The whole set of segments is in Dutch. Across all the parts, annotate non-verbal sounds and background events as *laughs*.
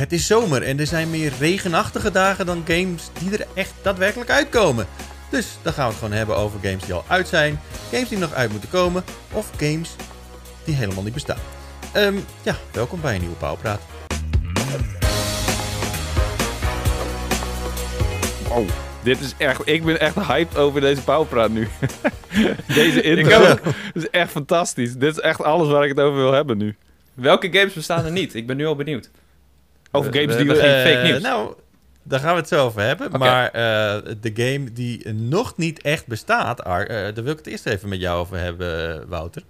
Het is zomer en er zijn meer regenachtige dagen dan games die er echt daadwerkelijk uitkomen. Dus dan gaan we het gewoon hebben over games die al uit zijn, games die nog uit moeten komen of games die helemaal niet bestaan. Ehm, ja, welkom bij een nieuwe Pauwpraat. Wow, dit is echt... Ik ben echt hyped over deze powerpraat nu. *laughs* deze intro. ook. *laughs* Dit is echt fantastisch. Dit is echt alles waar ik het over wil hebben nu. Welke games bestaan er niet? Ik ben nu al benieuwd. Over games we die... hebben we- geen fake Eh, nieuws. Nou, daar gaan we het zo over hebben. Maar eh, de game die nog niet echt bestaat, Ar, eh, daar wil ik het eerst even met jou over hebben, Wouter.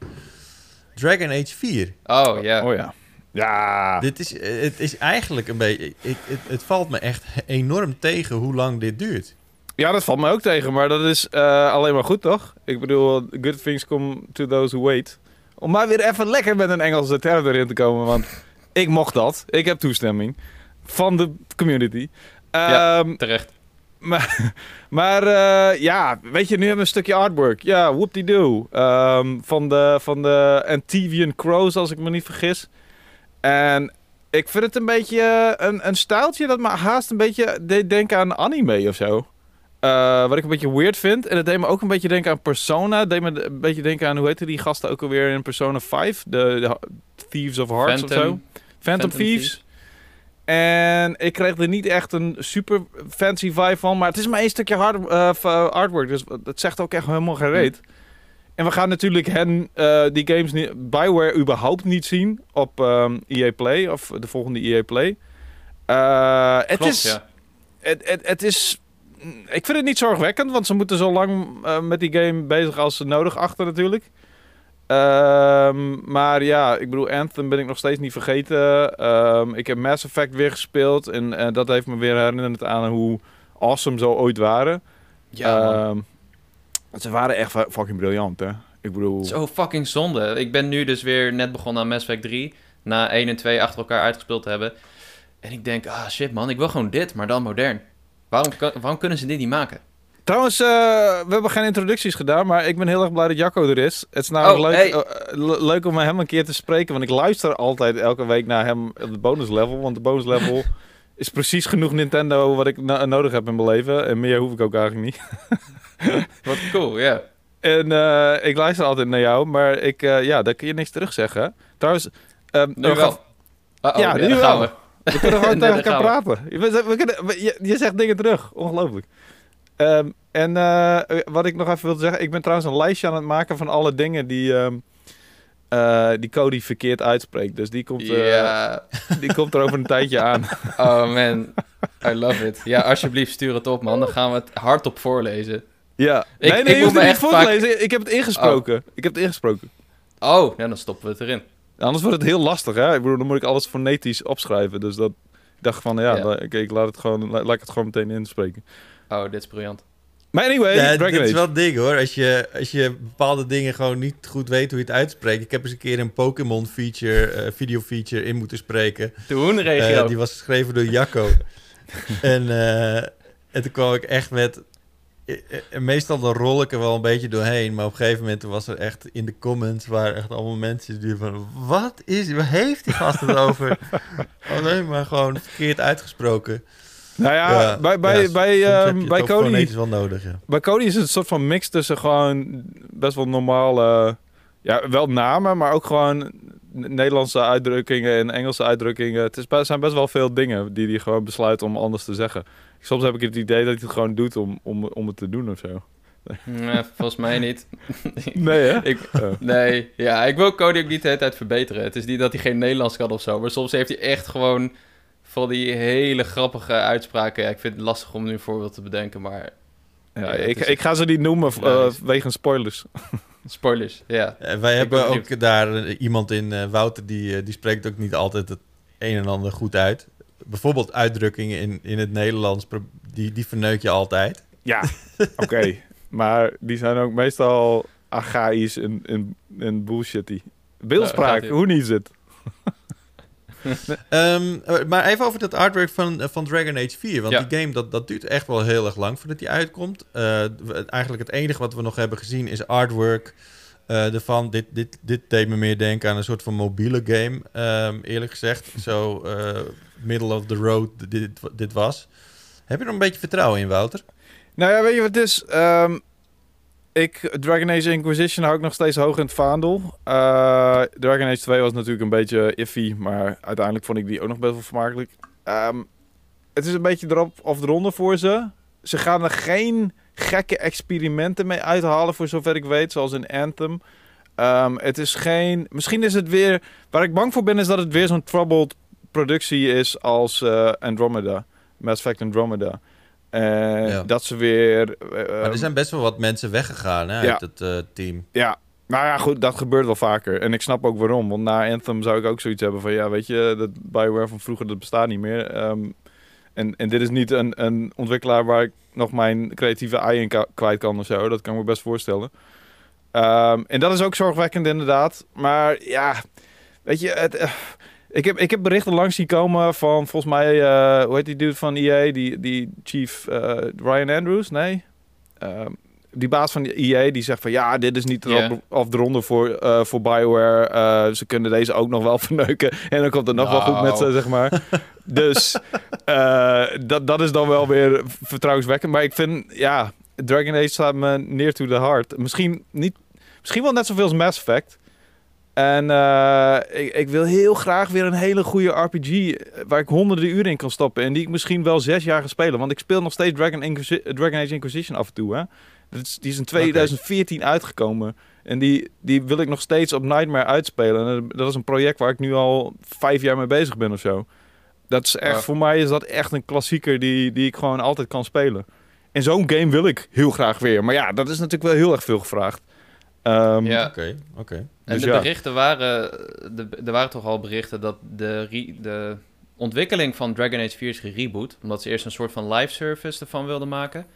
Dragon Age 4. Oh ja. Oh ja. Ja. Dit is, het is eigenlijk een beetje. Ik, het, het valt me echt enorm tegen hoe lang dit duurt. Ja, dat valt me ook tegen. Maar dat is eh, alleen maar goed, toch? Ik bedoel, good things come to those who wait. Om maar weer even lekker met een Engelse term erin te komen. Want ik mocht dat. Ik heb toestemming. Van de community. Ja. Ehm, Terecht. Maar, *laughs* maar eh, ja, weet je, nu hebben we een stukje artwork. Ja, whoop-de-doo. Ehm, van, de, van de Antivian Crows, als ik me niet vergis. En ik vind het een beetje eh, een, een stijltje dat me haast een beetje deed denken aan anime of zo. Eh, wat ik een beetje weird vind. En het deed me ook een beetje denken aan Persona. Het deed me een beetje denken aan, hoe heette die gasten ook alweer in Persona 5? De, de Thieves of Hearts of zo. Phantom, Thieves. En ik kreeg er niet echt een super fancy vibe van. Maar het is maar één stukje hard, eh, eh, artwork. Dus dat zegt ook echt helemaal geen reet. En we gaan natuurlijk hen, eh, die games niet, Bioware überhaupt niet zien op ehm, EA Play. Of de volgende EA Play. Het, is, ja. het, het, het is... Ik vind het niet zorgwekkend. Want ze moeten zo lang met die game bezig als ze nodig achter natuurlijk. Ehm, maar ja, ik bedoel, Anthem ben ik nog steeds niet vergeten. Ehm, ik heb Mass Effect weer gespeeld. En eh, dat heeft me weer herinnerd aan hoe awesome ze ooit waren. Ja. Ehm, ze waren echt fu- fucking briljant, hè? Ik bedoel... Zo fucking zonde. Ik ben nu dus weer net begonnen aan Mass Effect 3. Na 1 en 2 achter elkaar uitgespeeld te hebben. En ik denk, ah shit man, ik wil gewoon dit, maar dan modern. Waarom, kan- waarom kunnen ze dit niet maken? Trouwens, eh, we hebben geen introducties gedaan, maar ik ben heel erg blij dat Jacco er is. Het is namelijk Oh, leuk, hey. eh, le- leuk om hem een keer te spreken, want ik luister altijd elke week naar hem op de bonus level, want de bonus level *laughs* is precies genoeg Nintendo wat ik no- nodig heb in mijn leven. En meer hoef ik ook eigenlijk niet. *laughs* Wat cool, ja. En eh, ik luister altijd naar jou, maar ik, ja, daar kun je niks terugzeggen. Trouwens, ehm, Nu we wel. gaan- Uh-oh, Ja, nu wel. we. We kunnen gewoon *laughs* tegen elkaar praten. Je, we kunnen, we- je, je zegt dingen terug. Ongelooflijk. Ehm, en eh, wat ik nog even wilde zeggen. Ik ben trouwens een lijstje aan het maken van alle dingen die, ehm, eh, die Cody verkeerd uitspreekt. Dus die komt, eh, Ja. die komt er over een tijdje aan. *laughs* Oh man, I love it. Ja, alsjeblieft stuur het op man, dan gaan we het hardop voorlezen. Ja. Ik- nee, ik nee, je moet hoeft het niet echt voor te vaak- lezen. Ik heb het ingesproken. Ik heb het ingesproken. Oh, ja, dan stoppen we het erin. Anders wordt het heel lastig, hè? Ik bedoel, dan moet ik alles fonetisch opschrijven. Dus dat, ik dacht van, ja, Ja. la- ik, ik laat, het gewoon, la- laat ik het gewoon meteen inspreken. Oh, dit is briljant. Maar anyway, ja, Dragon is wel ding hoor. Als je, als je bepaalde dingen gewoon niet goed weet hoe je het uitspreekt. Ik heb eens een keer een Pokémon feature, eh, video feature in moeten spreken. Toen Eh, regio. die was geschreven door Jacco. *laughs* en, eh, en toen kwam ik echt met... Meestal dan rol ik er wel een beetje doorheen. Maar op een gegeven moment was er echt in de comments... waren echt allemaal mensen die van... Wat is... Waar heeft die gast het over? *laughs* Alleen maar gewoon verkeerd uitgesproken. Nou ja, bij, bij, ja, bij, soms heb ehm, bij Cody... wel nodig, ja. Bij Cody is het een soort van mix tussen gewoon best wel normale, ja, wel namen, maar ook gewoon Nederlandse uitdrukkingen en Engelse uitdrukkingen. Het is, best- zijn best wel veel dingen die hij gewoon besluit om anders te zeggen. Soms heb ik het idee dat hij het gewoon doet om, om, om het te doen of zo. *laughs* Nee, volgens mij niet. *laughs* Nee, hè? Ik, Oh. nee, ja, ik wil Cody ook niet de hele tijd verbeteren. Het is niet dat hij geen Nederlands kan of zo, maar soms heeft hij echt gewoon van die hele grappige uitspraken. Ja, ik vind het lastig om nu een voorbeeld te bedenken, maar Ja, Ja, ik, het is- ik ga ze niet noemen Ja, eh, is- wegens spoilers. spoilers, ja. Eh, wij Ik hebben ben ook daar eh, iemand in, eh, Wouter, die, die spreekt ook niet altijd het een en ander goed uit. Bijvoorbeeld uitdrukkingen in, in het Nederlands, die, die verneuk je altijd. Ja, oké. *laughs* Maar die zijn ook meestal archaïs en, en, en bullshitty. Beeldspraak, hoe niet zit. Ehm, *laughs* eh, maar even over dat artwork van, eh, van Dragon Age 4. Want Ja. die game, dat, dat duurt echt wel heel erg lang voordat die uitkomt. Eh, eigenlijk het enige wat we nog hebben gezien is artwork eh ervan. Dit, dit, dit deed me meer denken aan een soort van mobiele game, ehm, eerlijk gezegd. *laughs* Zo, eh, middle of the road dit, dit was. Heb je er een beetje vertrouwen in, Wouter? Nou ja, weet je wat het is? Ehm, ik, Dragon Age Inquisition hou ik nog steeds hoog in het vaandel. Eh, Dragon Age 2 was natuurlijk een beetje iffy, maar uiteindelijk vond ik die ook nog best wel vermakelijk. Ehm, het is een beetje erop of eronder voor ze. Ze gaan er geen gekke experimenten mee uithalen, voor zover ik weet, zoals in Anthem. Ehm, het is geen. Misschien is het weer. Waar ik bang voor ben, is dat het weer zo'n troubled productie is als eh, Andromeda. Mass Effect Andromeda. Ja. dat ze weer. eh, maar er zijn best wel wat mensen weggegaan hè, ja. uit het eh, team. Ja, nou ja, goed, dat gebeurt wel vaker. En ik snap ook waarom. Want na Anthem zou ik ook zoiets hebben van... Ja, weet je, dat Bioware van vroeger, dat bestaat niet meer. Ehm, en, en dit is niet een, een ontwikkelaar waar ik nog mijn creatieve ei in ka- kwijt kan of zo. Dat kan ik me best voorstellen. Ehm, en dat is ook zorgwekkend inderdaad. Maar ja, weet je... Het, eh, ik, heb, ik heb berichten langs zien komen van volgens mij... eh, hoe heet die dude van EA? Die, die chief eh, Ryan Andrews? Nee? Ehm, die baas van de EA die zegt van ja, dit is niet Ja. erop of eronder voor, eh, voor Bioware. Ze kunnen deze ook nog wel *laughs* verneuken. En dan komt het nog wel goed met ze, Nou. zeg maar. *laughs* dus dat, dat is dan wel weer vertrouwenswekkend. Maar ik vind, ja, Dragon Age staat me neer to the heart. Misschien, niet, misschien wel net zoveel als Mass Effect. En eh, ik, ik wil heel graag weer een hele goede RPG waar ik honderden uren in kan stoppen. En die ik misschien wel zes jaar ga spelen. Want ik speel nog steeds Dragon, Inquisi- Dragon Age Inquisition af en toe. Hè? Dat is, die is in 2014 uitgekomen. En die, die wil ik nog steeds op Nightmare uitspelen. En dat is een project waar ik nu al vijf jaar mee bezig ben of zo. Dat is echt, Ja. voor mij is dat echt een klassieker die, die ik gewoon altijd kan spelen. En zo'n game wil ik heel graag weer. Maar ja, dat is natuurlijk wel heel erg veel gevraagd. Ehm, Ja. Oké, oké. En Dus de ja. berichten waren... De, er waren toch al berichten dat de, re- de ontwikkeling van Dragon Age 4 is gereboot. Omdat ze eerst een soort van live service ervan wilden maken.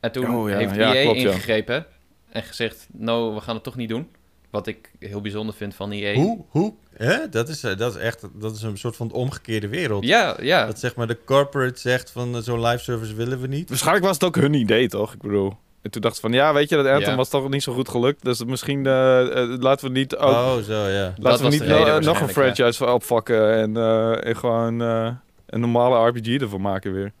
En toen Oh ja, heeft ja, EA klopt, ja. ingegrepen. En gezegd, no, we gaan het toch niet doen. Wat ik heel bijzonder vind van EA. Hoe? Hoe? Hè? Dat, is, eh, dat is echt dat is een soort van de omgekeerde wereld. Ja, ja. Dat zeg maar de corporate zegt van eh, zo'n live service willen we niet. Waarschijnlijk was het ook hun idee, toch? Ik bedoel... En toen dacht ze van, ja, weet je, dat Anthem Ja. was toch niet zo goed gelukt. Dus misschien eh, eh, laten we niet ook... Oh, zo ja. Dat laten we niet no- nog een waarschijnlijk, ja. franchise opvakken en, eh, en gewoon eh, een normale RPG ervan maken weer.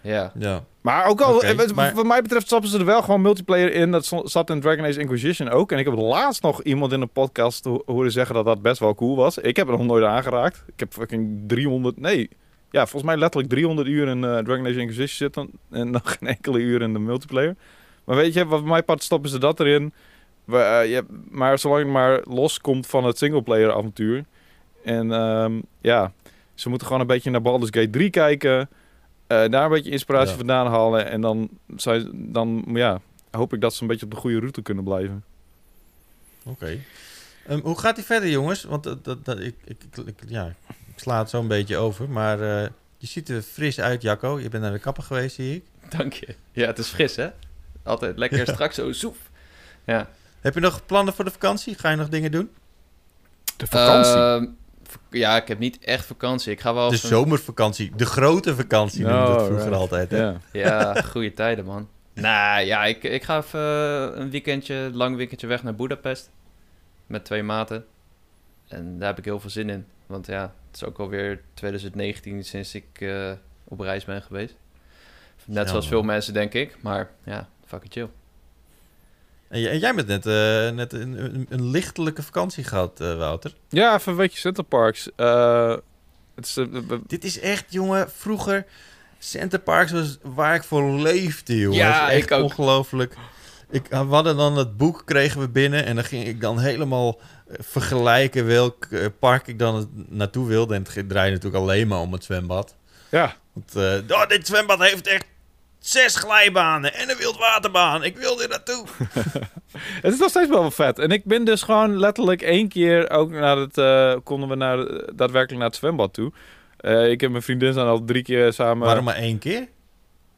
ja. Ja. Maar ook al, eh, wat, maar- wat mij betreft stappen ze er wel gewoon multiplayer in. Dat zat in Dragon Age Inquisition ook. En ik heb laatst nog iemand in een podcast ho- horen zeggen dat dat best wel cool was. Ik heb er nog nooit aangeraakt. Ik heb fucking 300, nee, ja, volgens mij letterlijk 300 uur in Dragon Age Inquisition zitten. En *laughs* nog geen enkele uur in de multiplayer. Maar weet je, wat mij part stoppen ze dat erin. We, eh, je, maar zolang het maar loskomt van het singleplayer avontuur. En ehm, ja, ze moeten gewoon een beetje naar Baldur's Gate 3 kijken. eh, daar een beetje inspiratie Ja. vandaan halen. En dan, zou, dan ja, hoop ik dat ze een beetje op de goede route kunnen blijven. Oké. Ehm, hoe gaat die verder, jongens? Want dat, dat, dat- ik, ik, ik, ik- ja, ik sla het zo een beetje over. Maar eh, je ziet er fris uit, Jacco. Je bent naar de kapper geweest, zie ik. Dank je. Ja, het is fris, hè? Altijd lekker Ja. straks zo soef. Ja. Heb je nog plannen voor de vakantie? Ga je nog dingen doen? De Ehm, vak- ja, ik heb niet echt vakantie. Ik ga wel... De een- zomervakantie. De grote vakantie noemde Oh, het vroeger right. altijd. Hè? ja. Ja, goede tijden, man. Nou ja, ik, ik ga even eh, een weekendje, lang weekendje weg naar Budapest. Met twee maten. En daar heb ik heel veel zin in. Want ja, het is ook alweer 2019 sinds ik eh, op reis ben geweest. Net zoals man. veel mensen, denk ik. Maar ja, fucking chill. En, jij bent net, eh, net een, een, een lichtelijke vakantie gehad, eh, Wouter. ja, even een beetje Centerparks. Eh het is, eh, Dit is echt, jongen, vroeger... Center Parks was waar ik voor leefde, jongen. Ja, echt ik ook. ongelooflijk. Ik, we hadden dan het boek, kregen we binnen... en dan ging ik dan helemaal vergelijken welk park ik dan naartoe wilde. En het draaide natuurlijk alleen maar om het zwembad. ja, Want eh, oh, dit zwembad heeft echt zes glijbanen en een wildwaterbaan. Ik wil er naartoe. *laughs* Het is nog steeds wel vet. En ik ben dus gewoon letterlijk één keer ook naar het, eh, konden we naar, daadwerkelijk naar het zwembad toe. Eh, ik en mijn vriendin zijn al drie keer samen. Waarom maar één keer?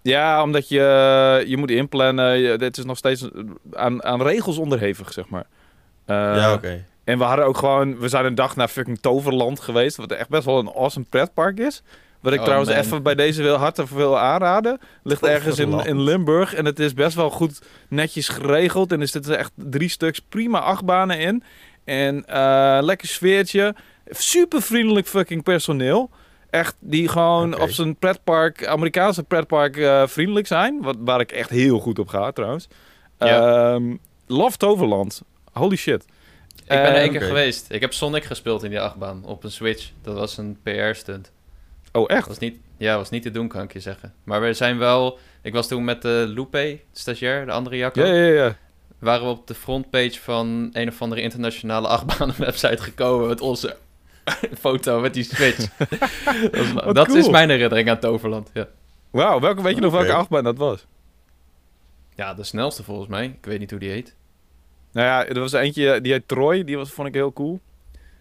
Ja, omdat je, je moet inplannen. Je, dit is nog steeds aan, aan regels onderhevig, zeg maar. Eh, ja, oké. En we hadden ook gewoon, we zijn een dag naar fucking Toverland geweest, wat echt best wel een awesome pretpark is. Wat ik Oh, trouwens man. even bij deze wil hard even wil aanraden. Ligt ergens in, in Limburg en het is best wel goed netjes geregeld. En er zitten echt drie stuks prima achtbanen in. En eh, lekker sfeertje. Super vriendelijk fucking personeel. Echt, die gewoon op zijn pretpark, Amerikaanse pretpark, eh, vriendelijk zijn. Wat, waar ik echt heel goed op ga trouwens. Ja. Ehm, Love Toverland. Holy shit. Ik ben er één keer oké. geweest. Ik heb Sonic gespeeld in die achtbaan op een Switch. Dat was een PR-stunt. Oh, echt? Was niet, ja, was niet te doen, kan ik je zeggen. Maar we zijn wel... Ik was toen met de Lupe, stagiair, de andere Jacco. Ja, ja, ja. Waren we op de frontpage van een of andere internationale achtbanen-website gekomen met onze *laughs* foto met die Switch. *laughs* dat is, mijn herinnering aan Toverland, ja. Wauw, welke, weet je nog welke achtbaan dat was? Ja, de snelste volgens mij. Ik weet niet hoe die heet. Nou ja, er was eentje, die heet Troy. Die was, vond ik heel cool.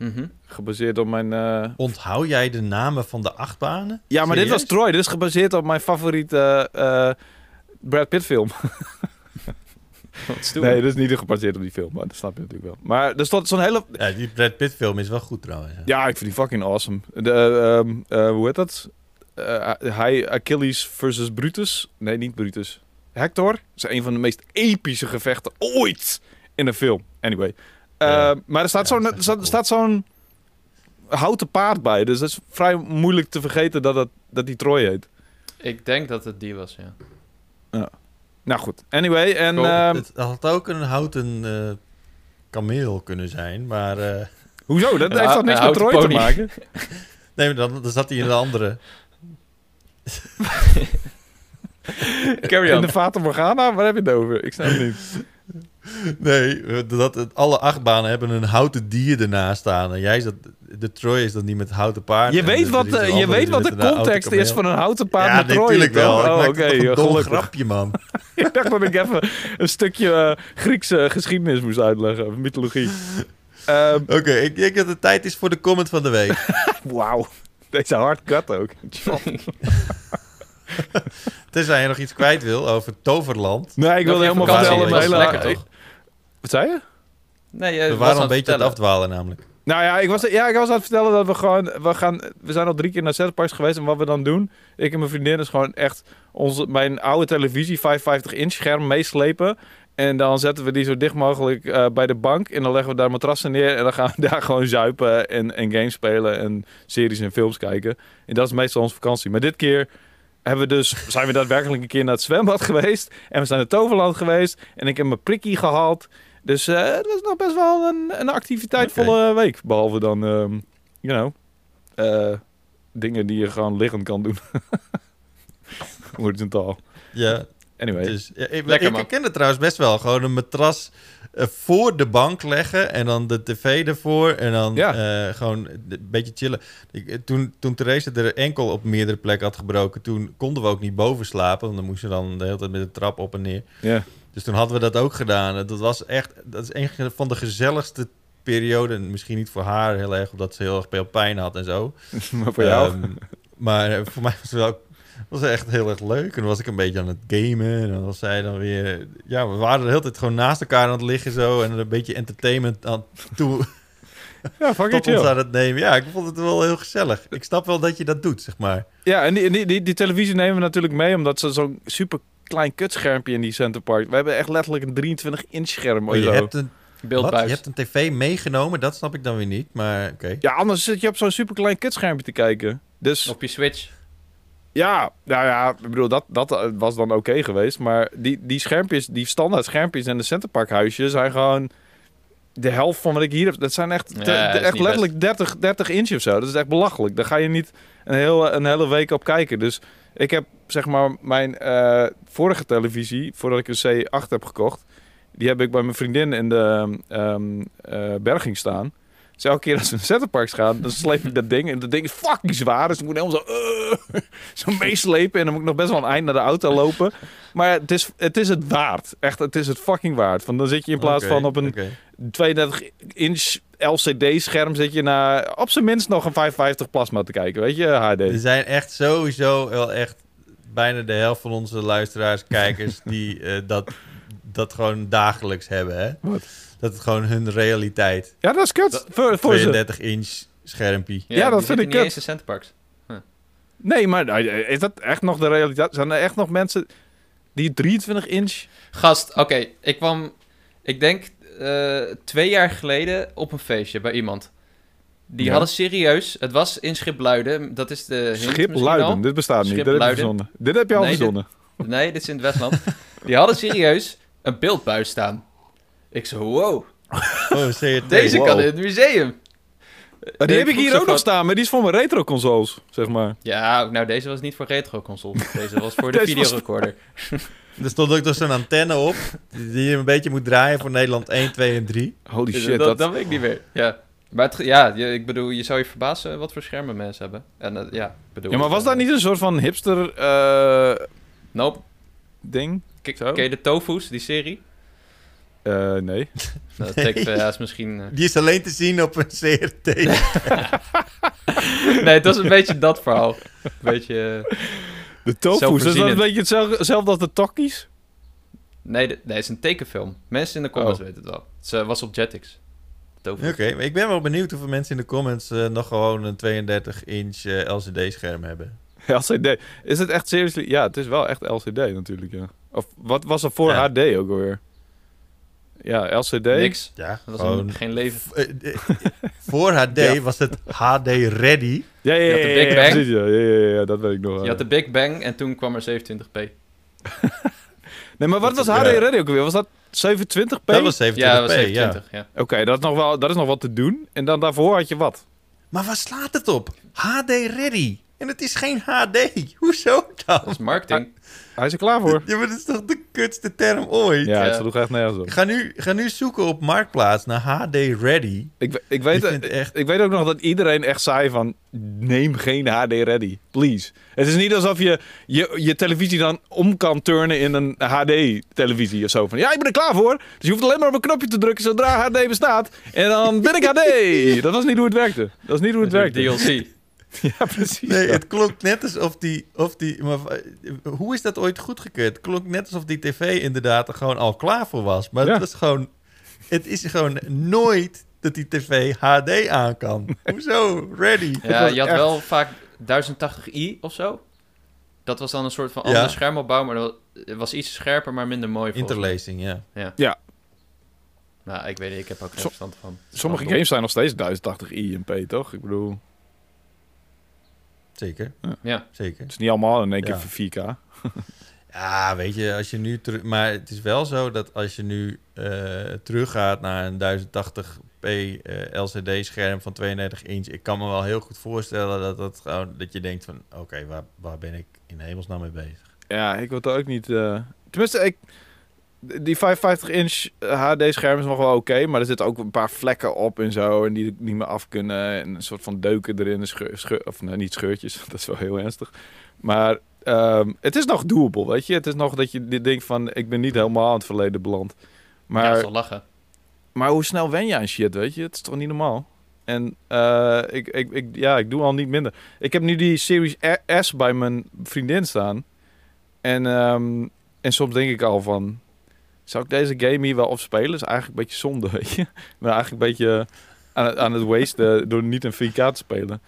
Mhm. Gebaseerd op mijn... eh, Onthoud jij de namen van de achtbanen? Ja, maar dit was? Troy. Dit is gebaseerd op mijn favoriete eh, Brad Pitt film. *laughs* Nee, dit is niet gebaseerd op die film, maar dat snap je natuurlijk wel. Maar er stond zo'n hele... Ja, die Brad Pitt film is wel goed trouwens. Ja, ik vind die fucking awesome. De, eh, ehm, eh, hoe heet dat? Eh, hij Achilles versus Brutus. Nee, niet Brutus. Hector. Dat is een van de meest epische gevechten ooit in een film. Anyway. Eh, Ja. Maar er staat Ja, zo'n cool. houten paard bij. Dus dat is vrij moeilijk te vergeten dat, dat, dat die Troy heet. Ik denk dat het die was, ja. Nou goed. Anyway. En, Cool. ehm, Het had ook een houten eh, kameel kunnen zijn, maar... eh, hoezo? Dat heeft toch niks met Troy te maken? *laughs* nee, maar dan, dan zat hij in een andere. *laughs* Carry In on. de Fata Morgana? Waar heb je het over? Ik snap het niet. *laughs* Nee, eh, dat alle achtbanen hebben een houten dier ernaast staan. En jij zat, de Troy is dat niet met houten paard. Je weet wat, is eh, je andere weet wat de context is van een houten paard Ja, met Troy. natuurlijk wel. Oh, oké, een grapje, man. *laughs* Ik dacht dat ik even een stukje eh, Griekse geschiedenis moest uitleggen, of mythologie. Ehm, Oké, ik denk dat het tijd is voor de comment van de week. *laughs* Wauw, deze hard cut ook. *laughs* Tenzij je nog iets kwijt wil over Toverland. Nee, ik wilde helemaal vertellen. dat hele... lekker, toch? Wat zei je? Nee, je We waren een beetje aan het afdwalen namelijk. Nou ja, ik was, ja, ik was aan het vertellen dat we gewoon... We, gaan, we zijn al drie keer naar Zetparks geweest. En wat we dan doen, ik en mijn vriendin, is gewoon echt onze, mijn oude televisie, 55 inch scherm, meeslepen. En dan zetten we die zo dicht mogelijk eh, bij de bank. En dan leggen we daar matrassen neer. En dan gaan we *laughs* daar gewoon zuipen en, en games spelen. En series en films kijken. En dat is meestal onze vakantie. Maar dit keer hebben we dus, zijn we daadwerkelijk een keer naar het zwembad geweest. En we zijn naar Toverland geweest. En ik heb mijn prikkie gehaald. Dus eh, het was nog best wel een, een activiteitvolle week. Behalve dan, ehm you know, eh, dingen die je gewoon liggend kan doen. *laughs* Horizontaal. Ja, Anyway. dus, ja, ik, Lekker, ik herken het trouwens best wel. Gewoon een matras voor de bank leggen en dan de tv ervoor en dan Ja. eh, gewoon een beetje chillen. Ik, eh, toen, toen Therese er enkel op meerdere plekken had gebroken, toen konden we ook niet boven slapen. Want dan moesten we dan de hele tijd met de trap op en neer. Ja. Dus toen hadden we dat ook gedaan. Dat was echt, dat is een van de gezelligste perioden. Misschien niet voor haar heel erg, omdat ze heel erg veel pijn had en zo. *laughs* maar voor jou? Ehm, maar eh, voor mij was het wel was echt heel erg leuk. En dan was ik een beetje aan het gamen. En dan was zij dan weer... Ja, we waren de hele tijd gewoon naast elkaar aan het liggen zo. En een beetje entertainment aan toe *laughs* ja, fucking tot ons aan het nemen. Ja, ik vond het wel heel gezellig. Ik snap wel dat je dat doet, zeg maar. Ja, en die, die, die, die televisie nemen we natuurlijk mee, omdat ze zo'n super klein kutschermpje in die Centerpark. We hebben echt letterlijk een 23 inch scherm. Oh, je, zo. hebt een, wat? Beeldbuis. je hebt een tv meegenomen, dat snap ik dan weer niet. Maar oké. Ja, anders zit je op zo'n super klein kutschermpje te kijken. Dus Op je Switch. Ja, nou ja, ik bedoel, dat, dat eh, was dan oké geweest. Maar die, die schermpjes, die standaard schermpjes in de Centerpark huisje zijn gewoon de helft van wat ik hier heb. Dat zijn echt, Ja, te- dat is echt letterlijk 30, 30 inch of zo. Dat is echt belachelijk. Daar ga je niet een, heel, een hele week op kijken. Dus ik heb zeg maar mijn eh, vorige televisie, voordat ik een C8 heb gekocht, die heb ik bij mijn vriendin in de eh, berging staan. Dus elke keer als we naar Centerparks gaan, dan sleep ik dat ding. En dat ding is fucking zwaar. Dus ik moet helemaal zo, eh, *laughs* zo meeslepen. En dan moet ik nog best wel een eind naar de auto lopen. Maar het is, het is het waard. Echt, het is het fucking waard. Van dan zit je in plaats van op een oké. 32 inch LCD-scherm zit je naar op zijn minst nog een 550 plasma te kijken. Weet je, HD. Er zijn echt sowieso wel echt bijna de helft van onze luisteraars, kijkers, die eh, dat, dat gewoon dagelijks hebben. Hè? Wat? Dat het gewoon hun realiteit. Ja, dat is kut. Dat- voor, voor ze. 32 inch schermpje. Ja, dat die vind ik niet kut. eens in Centerparks. Nee, maar nou, is dat echt nog de realiteit? Zijn er echt nog mensen die 23 inch... Gast, oké, ik kwam, ik denk eh, twee jaar geleden op een feestje bij iemand. Die Ja. hadden serieus, het was in Schipluiden, dat is de Schipluiden, dit bestaat niet. Dit heb je. Dit heb je al Nee, dit-. *laughs* Nee, dit is in het Westland. Die hadden serieus een beeldbuis staan. Ik zo, wow, Oh, *laughs* deze wow. kan in het museum. Maar die heb ik hier ook nog staan, maar die is voor mijn retro consoles, zeg maar. Ja, nou deze was niet voor retro consoles. *laughs* Deze was voor de Deze was- videorecorder. *laughs* Er stond ook nog zo'n antenne op, die je een beetje moet draaien voor Nederland 1, 2 en 3. Holy Dus shit, dat, dat... dat weet ik niet meer. Ja. Maar het, ja, je, ik bedoel, je zou je verbazen wat voor schermen mensen hebben. En eh, ja, ik bedoel... Ja, maar was dat niet een soort van hipster eh, Nope. ding? K- Zo? Ken je de Tofu's, die serie? Eh, nee. *laughs* Dat is misschien... eh, Die is alleen te zien op een CRT. *laughs* Nee, het was een beetje dat verhaal. Een beetje... eh, De tofu's, is dat een beetje hetzelfde, hetzelfde als de tokkies? Nee, de- nee, het is een tekenfilm. Mensen in de comments Oh. weten het wel. Het was op Jetix. Oké, maar ik ben wel benieuwd hoeveel mensen in de comments nog gewoon een 32-inch LCD-scherm hebben. *laughs* LCD. Is het echt seriously? Ja, het is wel echt LCD natuurlijk, ja. Of wat was er voor Ja. HD ook alweer? Ja, LCD. Niks. Ja, Dat was gewoon... een- geen leven. v- eh, eh, voor HD Ja. was het HD ready. Ja, ja, Je ja, had de ja, Big Bang. precies, ja, ja, ja, ja, dat weet ik nog. wel, Je had de Big Bang en toen kwam er 27p. *laughs* Nee, maar wat Dat was HD ja. ready ook alweer? Was dat 720p? Dat was 27p, Ja, dat was ja. 27, ja. Oké, dat, is nog wel- dat is nog wat te doen. En dan daarvoor had je wat? Maar waar slaat het op? HD ready. En het is geen HD. Hoezo dan? Dat is marketing. Hij is er klaar voor. Ja, maar dat is toch de kutste term ooit? Ja, het sloeg echt nergens op. Ga, nu, ga nu zoeken op Marktplaats naar HD ready. Ik, ik, weet, Ik vind het echt- ik weet ook nog dat iedereen echt zei van... neem geen HD ready, please. Het is niet alsof je je, je televisie dan om kan turnen in een HD-televisie of zo. Van, ja, ik ben er klaar voor. Dus je hoeft alleen maar op een knopje te drukken zodra HD bestaat. En dan ben ik HD. *laughs* Dat was niet hoe het werkte. Dat is niet hoe het werkte. DLC. *laughs* Ja, precies. Nee, ja. het klonk net alsof die... Of die maar, eh, hoe is dat ooit goedgekeurd? Het klonk net alsof die tv inderdaad er gewoon al klaar voor was. Maar Ja. het was gewoon... Het is gewoon nooit dat die tv HD aan kan. Hoezo? Ready. Ja, je had echt- wel vaak 1080i of zo. Dat was dan een soort van Ja. andere schermopbouw, maar dat was iets scherper, maar minder mooi. volgens mij. Interlacing, ja. Nou, ik weet niet, ik heb ook geen verstand van. Sommige games zijn nog steeds 1080i en P, toch? Ik bedoel, Zeker. Ja, Zeker. het is niet allemaal in één keer Ja. voor 4K. *laughs* Ja, weet je, als je nu terug... Maar het is wel zo dat als je nu eh, teruggaat naar een 1080p eh, LCD-scherm van 32 inch... Ik kan me wel heel goed voorstellen dat, dat, gewoon, dat je denkt van... Oké, waar, waar ben ik in hemelsnaam mee bezig? Ja, ik word er ook niet... eh, Tenminste, ik... Die 55-inch HD-scherm is nog wel oké, maar er zitten ook een paar vlekken op en zo, en die niet meer af kunnen. En een soort van deuken erin, scheur, scheur- of nee, niet scheurtjes, *laughs* dat is wel heel ernstig. Maar ehm, het is nog doable, weet je. Het is nog dat je dit denkt van, ik ben niet helemaal aan het verleden beland. maar... Ja zal lachen. maar hoe snel wen je aan shit, weet je? Het is toch niet normaal? En eh, ik, ik, ik, ja, ik doe al niet minder. Ik heb nu die Series S bij mijn vriendin staan. En, ehm, en soms denk ik al van... Zou ik deze game hier wel opspelen? is eigenlijk een beetje zonde, *laughs* weet je. Maar eigenlijk een beetje aan, het- aan het wasten *laughs* door niet een 4K te spelen.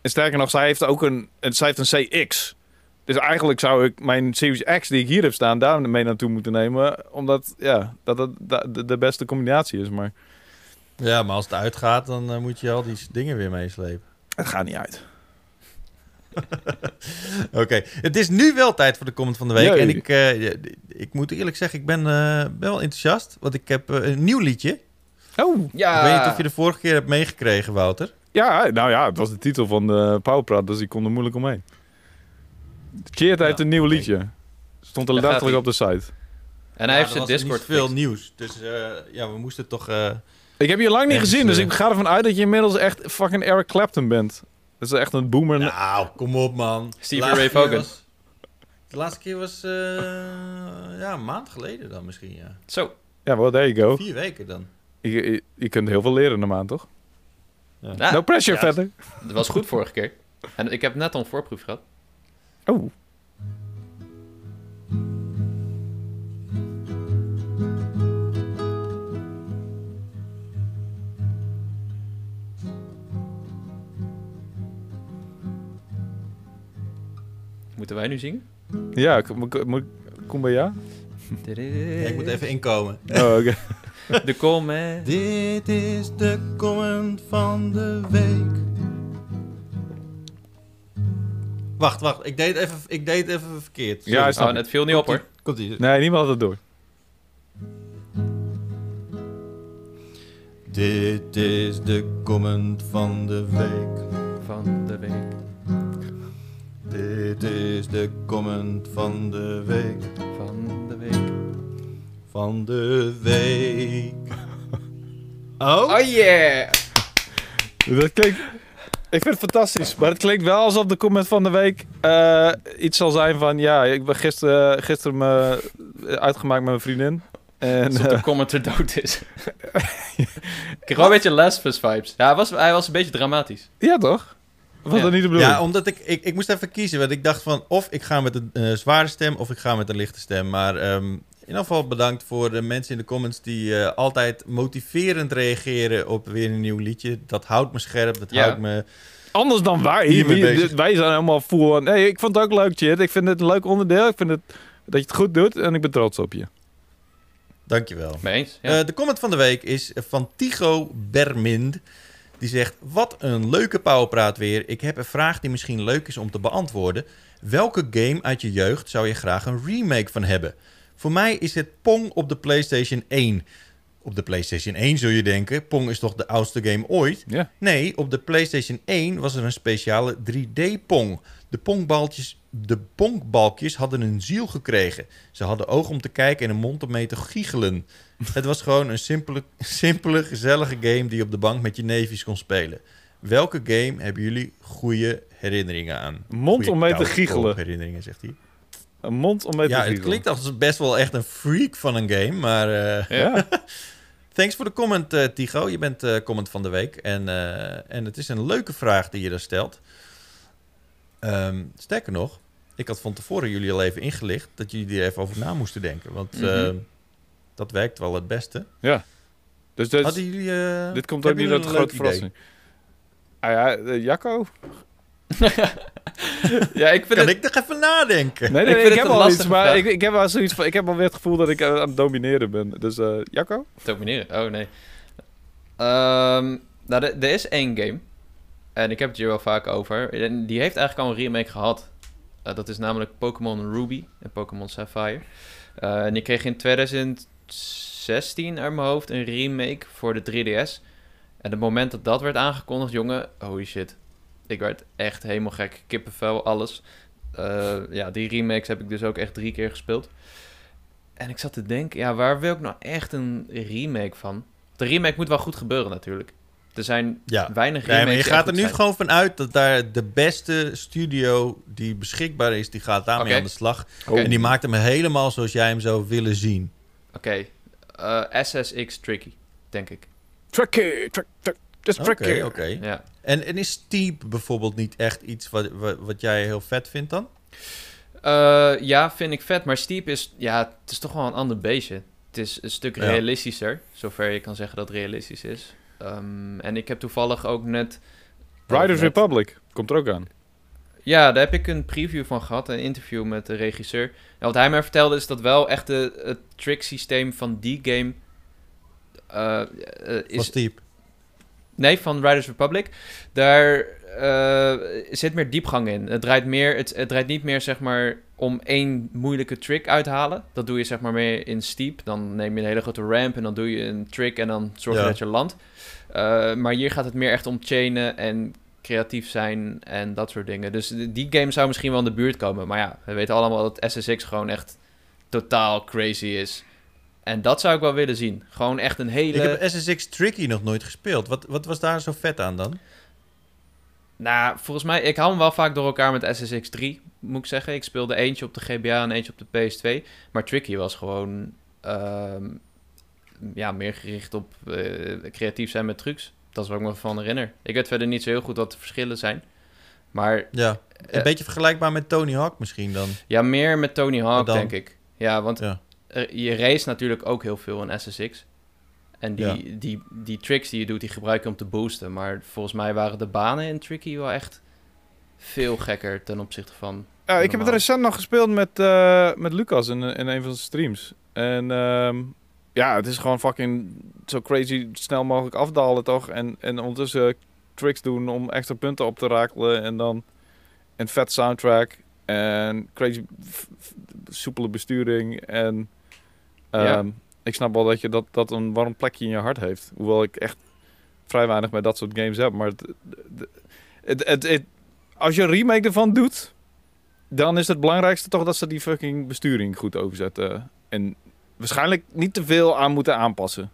En sterker nog, zij heeft ook een, en zij heeft een CX. Dus eigenlijk zou ik mijn Series X die ik hier heb staan... daar mee naartoe moeten nemen. Omdat, ja, dat het da- de, beste combinatie is. Maar Ja, maar als het uitgaat, dan eh, moet je al die dingen weer meeslepen. het gaat niet uit. *laughs* Oké, het is nu wel tijd voor de comment van de week. Jee. En ik, eh, ja, ik moet eerlijk zeggen, ik ben, eh, ben wel enthousiast. Want ik heb eh, een nieuw liedje. Oh, Ja, Ik weet niet of je de vorige keer hebt meegekregen, Wouter. ja, nou ja, het was de titel van de Powerpraat, dus ik kon er moeilijk omheen. Cheert heeft Ja, een nieuw liedje. Stond er letterlijk op de site. en hij heeft zijn Discord veel nieuws. Dus eh, ja, we moesten toch... eh, Ik heb je lang niet gezien, dus ik ga ervan uit dat je inmiddels echt fucking Eric Clapton bent. Dat is echt een boomer. Nou, kom op, man. Stevie laatste Ray Vaughan. de laatste keer was eh, ja, een maand geleden dan misschien, ja. Zo, Ja, well, there you go. Vier weken dan. Je, je, je kunt heel veel leren in een maand, toch? Ja. Ja, no pressure, ja. verder. dat was goed vorige keer. En ik heb net al een voorproef gehad. Oh. Moeten wij nu zingen? Ja, moet- kom bij jou? Ja, ik moet even inkomen. Oh, oké. *laughs* De comment. Dit is de comment van de week. Wacht, wacht. Ik deed even, ik deed even verkeerd. Ja, hij snap Oh, het viel niet op hoor. Komt ie. Nee, niemand had het door. Dit is de comment van de week. Van de week. Dit is de comment van de week. Van de week. Van de week. *laughs* Oh? Oh yeah! Dat klinkt... Ik vind het fantastisch, maar het klinkt wel alsof de comment van de week eh, iets zal zijn van... Ja, ik ben gisteren, gisteren me uitgemaakt met mijn vriendin. En, Alsof eh, de comment er dood is. *laughs* ik kreeg wel een beetje Last of Us vibes. Ja, hij was, hij was een beetje dramatisch. ja, toch? Was Ja. dat niet de bedoeling? Ja, omdat ik, ik... Ik moest even kiezen, want ik dacht van... Of ik ga met een eh, zware stem, of ik ga met een lichte stem. Maar ehm, in ieder geval bedankt voor de mensen in de comments... die eh, altijd motiverend reageren op weer een nieuw liedje. Dat houdt me scherp, dat Ja. houdt me... Anders dan wij. Bezig. wij zijn helemaal full on. Nee, ik vond het ook leuk, Chit. Ik vind het een leuk onderdeel. Ik vind het, dat je het goed doet en ik ben trots op je. Dankjewel. Mee eens? Ja. Eh, de comment van de week is van Tigo Bermind. Die zegt: Wat een leuke powerpraat weer. Ik heb een vraag die misschien leuk is om te beantwoorden. Welke game uit je jeugd zou je graag een remake van hebben? Voor mij is het Pong op de PlayStation 1. Op de PlayStation 1 zul je denken: Pong is toch de oudste game ooit? Ja. Nee, op de PlayStation 1 was er een speciale 3D-pong. De pongbaltjes, de pongbalkjes hadden een ziel gekregen. Ze hadden ogen om te kijken en een mond om mee te giechelen. Het was gewoon een simpele, simpele, gezellige game die je op de bank met je neefjes kon spelen. Welke game hebben jullie goede herinneringen aan? Mond Goeie om mee te giechelen. herinneringen, zegt hij. Een mond om mee te Ja, het giechelen. klinkt als best wel echt een freak van een game, maar... eh, Ja. *laughs* Thanks voor de comment, eh, Tigo. Je bent eh comment van de week. En, en het is een leuke vraag die je er stelt. Ehm, sterker nog, ik had van tevoren jullie al even ingelicht dat jullie er even over na moesten denken. Want Mhm. eh, dat werkt wel het beste. Dus, dus Hadden jullie, eh, dit komt ook niet uit de een grote verrassing. Ah ja, eh, Jacco? *laughs* ja, ik vind Kan het... ik nog even nadenken? Nee, Ik nee, ik, het heb een al iets, maar ik, ik heb wel zoiets van, ik heb alweer het gevoel dat ik aan het domineren ben. Dus eh Jacco? Domineren? Oh, nee. Ehm, nou, er is één game. En ik heb het hier wel vaak over. En die heeft eigenlijk al een remake gehad. Eh, dat is namelijk Pokémon Ruby en Pokémon Sapphire. Eh, en die kreeg in 2016 uit mijn hoofd een remake voor de 3DS. En het moment dat dat werd aangekondigd, jongen, holy shit. Ik werd echt helemaal gek. Kippenvel, alles. Eh, ja, die remakes heb ik dus ook echt drie keer gespeeld. En ik zat te denken, ja, waar wil ik nou echt een remake van? De remake moet wel goed gebeuren natuurlijk. Er zijn Ja. weinig Nee, remakes maar je gaat er nu zijn. gewoon van uit dat daar de beste studio die beschikbaar is, die gaat daarmee aan de slag. En die maakt hem helemaal zoals jij hem zou willen zien. Oké, eh, SSX Tricky, denk ik. Tricky, trick, trick, just Oké, tricky. oké. Ja. En, en is Steep bijvoorbeeld niet echt iets wat, wat, wat jij heel vet vindt dan? Eh, ja, vind ik vet. Maar Steep is, ja, het is toch wel een ander beestje. Het is een stuk Ja. realistischer, zover je kan zeggen dat het realistisch is. Ehm, en ik heb toevallig ook net... Riders net- Republic komt er ook aan. Ja, daar heb ik een preview van gehad, een interview met de regisseur. En wat hij mij vertelde is dat wel echt de, het trick systeem van die game... eh, eh, is, Steep. Nee, van Riders Republic. Daar eh, zit meer diepgang in. Het draait, meer, het, het draait niet meer zeg maar om één moeilijke trick uithalen. Dat doe je zeg maar meer in Steep. Dan neem je een hele grote ramp en dan doe je een trick en dan zorg je Ja. dat je landt. Eh, maar hier gaat het meer echt om chainen en creatief zijn en dat soort dingen. Dus die game zou misschien wel in de buurt komen. Maar ja, we weten allemaal dat SSX gewoon echt totaal crazy is. En dat zou ik wel willen zien. Gewoon echt een hele... Ik heb SSX Tricky nog nooit gespeeld. Wat, wat was daar zo vet aan dan? Nou, volgens mij, ik hou hem wel vaak door elkaar met SSX 3, moet ik zeggen. Ik speelde eentje op de GBA en eentje op de PS2. Maar Tricky was gewoon ehm, ja, meer gericht op eh, creatief zijn met trucs. Dat is waar ik me van herinner. Ik weet verder niet zo heel goed wat de verschillen zijn. Maar Ja, een Eh. beetje vergelijkbaar met Tony Hawk misschien dan. ja, meer met Tony Hawk, dan? denk ik. Ja, want Ja. je race natuurlijk ook heel veel in SSX. En die, die, die tricks die je doet, die gebruik je om te boosten. Maar volgens mij waren de banen in Tricky wel echt veel gekker ten opzichte van... Ja, ik heb het recent nog gespeeld met, eh, met Lucas in, in een van zijn streams. En ehm, ja, het is gewoon fucking zo crazy snel mogelijk afdalen, toch? En, en ondertussen tricks doen om extra punten op te rakelen. En dan een vet soundtrack. En crazy soepele besturing. En Ja. Ik snap wel dat je dat, dat een warm plekje in je hart heeft. Hoewel ik echt vrij weinig met dat soort games heb. Maar het, het, het, als je een remake ervan doet, dan is het belangrijkste toch dat ze die fucking besturing goed overzetten. En waarschijnlijk niet te veel aan moeten aanpassen.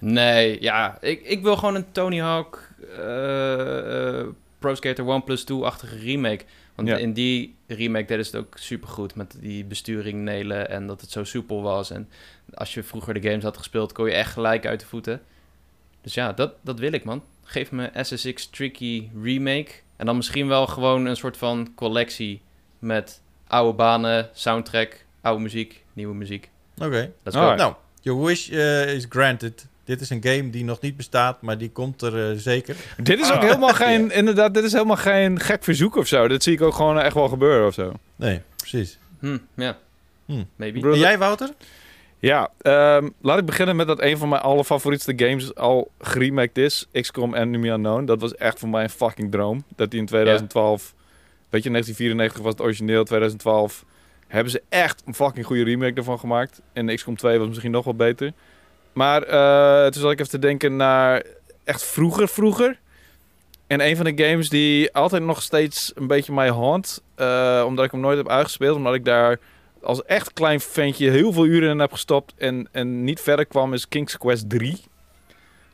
Nee, ja, ik, ik wil gewoon een Tony Hawk eh, eh, Pro Skater 1 plus 2-achtige remake. Want Ja. in die remake deden ze het ook supergoed met die besturing nelen en dat het zo soepel was. En als je vroeger de games had gespeeld, kon je echt gelijk uit de voeten. Dus ja, dat, dat wil ik, man. Geef me SSX Tricky remake. En dan misschien wel gewoon een soort van collectie met oude banen, soundtrack, oude muziek, nieuwe muziek. Oké. Let's go. Alright. Nou, your wish eh, is granted. Dit is een game die nog niet bestaat, maar die komt er eh, zeker. Dit is ook Ah. helemaal geen, inderdaad, dit is helemaal geen gek verzoek of zo. Dit zie ik ook gewoon echt wel gebeuren of zo. Nee, precies. Hm, ja. Hm. Maybe. En jij, Wouter? Ja, ehm, laat ik beginnen met dat een van mijn allerfavorietste games al geremaked is. XCOM Enemy Unknown. Dat was echt voor mij een fucking droom. Dat die in 2012, weet je, 1994 was het origineel, 2012 hebben ze echt een fucking goede remake ervan gemaakt. En XCOM 2 was misschien nog wel beter. Maar eh toen zat ik even te denken naar echt vroeger, vroeger. En een van de games die altijd nog steeds een beetje mij haunt, eh, omdat ik hem nooit heb uitgespeeld, omdat ik daar als echt klein ventje heel veel uren in heb gestopt en, en niet verder kwam, is King's Quest 3.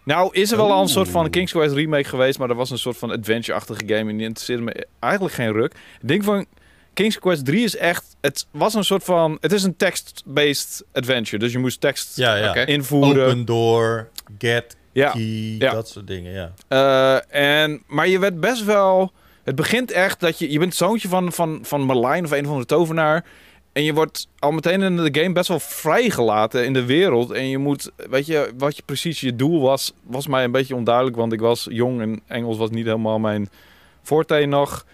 Nou, is er wel al een soort van. King's Quest remake geweest, maar dat was een soort van adventure-achtige game en die interesseerde me eigenlijk geen ruk. Het ding van King's Quest 3 is echt, het was een soort van, het is een text-based adventure, dus je moest tekst Ja, ja. Invoeren. Open door, get, Ja. key, Ja. dat soort dingen, ja. Eh, en, maar je werd best wel. Het begint echt dat je. Je bent zoontje van, van, van Merlijn of een van de tovenaar. En je wordt al meteen in de game best wel vrijgelaten in de wereld. En je moet. Weet je, wat je precies je doel was. Was mij een beetje onduidelijk. Want ik was jong en Engels was niet helemaal mijn forte nog.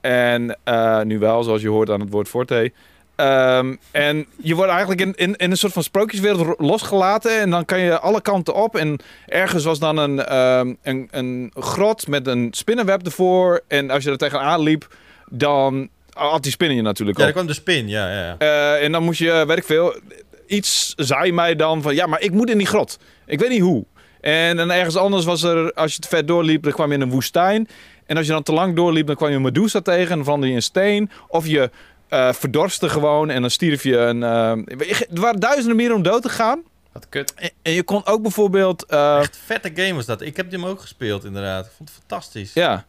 En eh, nu wel, zoals je hoort aan het woord forte. Ehm, en je wordt eigenlijk in, in, een soort van sprookjeswereld ro- losgelaten. En dan kan je alle kanten op. En ergens was dan een, ehm, een, een grot met een spinnenweb ervoor. En als je er tegenaan liep, dan had die spinnen je natuurlijk Ja, daar kwam de spin, ja, ja. ja. Eh, en dan moest je, weet ik veel, iets zei mij dan van... Ja, maar ik moet in die grot. Ik weet niet hoe. En dan ergens anders was er, als je te ver doorliep, dan kwam je in een woestijn. En als je dan te lang doorliep, dan kwam je een Medusa tegen en dan veranderde je in steen. Of je eh verdorste gewoon en dan stierf je een... eh, er waren duizenden meer om dood te gaan. Wat kut. En, en je kon ook bijvoorbeeld... eh, Echt vette game was dat. Ik heb hem ook gespeeld, inderdaad. Ik vond het fantastisch. Ja.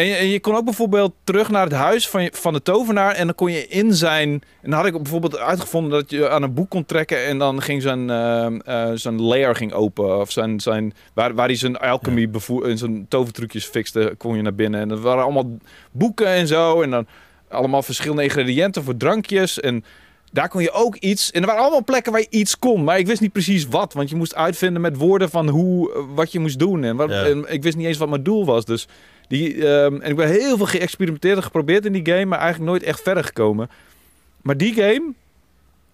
En je, en je kon ook bijvoorbeeld terug naar het huis van, je, van de tovenaar. En dan kon je in zijn. En dan had ik bijvoorbeeld uitgevonden dat je aan een boek kon trekken. En dan ging zijn, eh, eh, zijn layer ging open. Of zijn, zijn, waar, waar hij zijn alchemy bevoer, en zijn tovertrucjes fixte, kon je naar binnen. En dat waren allemaal boeken en zo. En dan allemaal verschillende ingrediënten voor drankjes. En daar kon je ook iets. En er waren allemaal plekken waar je iets kon. Maar ik wist niet precies wat. Want je moest uitvinden met woorden van hoe, eh, wat je moest doen. En, wat, Ja. en ik wist niet eens wat mijn doel was. Dus die, ehm, en ik ben heel veel geëxperimenteerd en geprobeerd in die game. Maar eigenlijk nooit echt verder gekomen. Maar die game.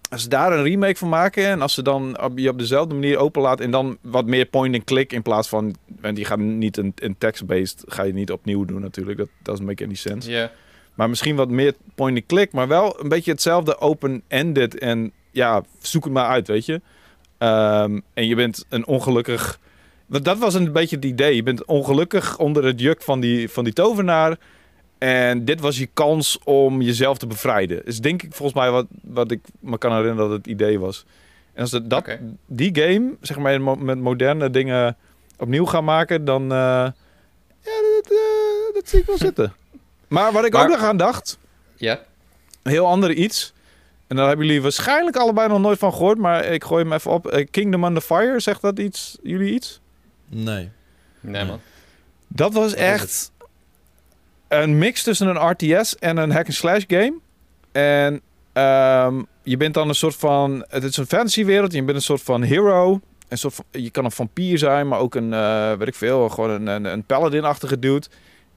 Als ze daar een remake van maken en als ze dan op, je op dezelfde manier openlaat en dan wat meer point-and-click in plaats van, want je gaat niet een, een text-based, ga je niet opnieuw doen natuurlijk, dat doesn't make any sense. Ja. Maar misschien wat meer point-and-click, maar wel een beetje hetzelfde open-ended. En ja, zoek het maar uit, weet je. Ehm, en je bent een ongelukkig... Want dat was een beetje het idee. Je bent ongelukkig onder het juk van die, van die tovenaar. En dit was je kans om jezelf te bevrijden. Dus denk ik volgens mij wat, wat ik me kan herinneren dat het idee was. En als dat, die game, zeg maar, met moderne dingen opnieuw gaan maken, dan... eh, ja, dat, dat zie ik wel zitten. *laughs* Maar wat ik Maar- ook nog aan dacht, Ja. een heel ander iets. En daar hebben jullie waarschijnlijk allebei nog nooit van gehoord, maar ik gooi hem even op. Eh, Kingdom Under Fire, zegt dat iets, jullie iets? Nee. Nee, man. Dat was echt een mix tussen een RTS en een hack-and-slash game. En ehm, je bent dan een soort van... Het is een fantasywereld, je bent een soort van hero. Een soort van, je kan een vampier zijn, maar ook een, eh, weet ik veel, gewoon een, een, een paladin-achtige dude.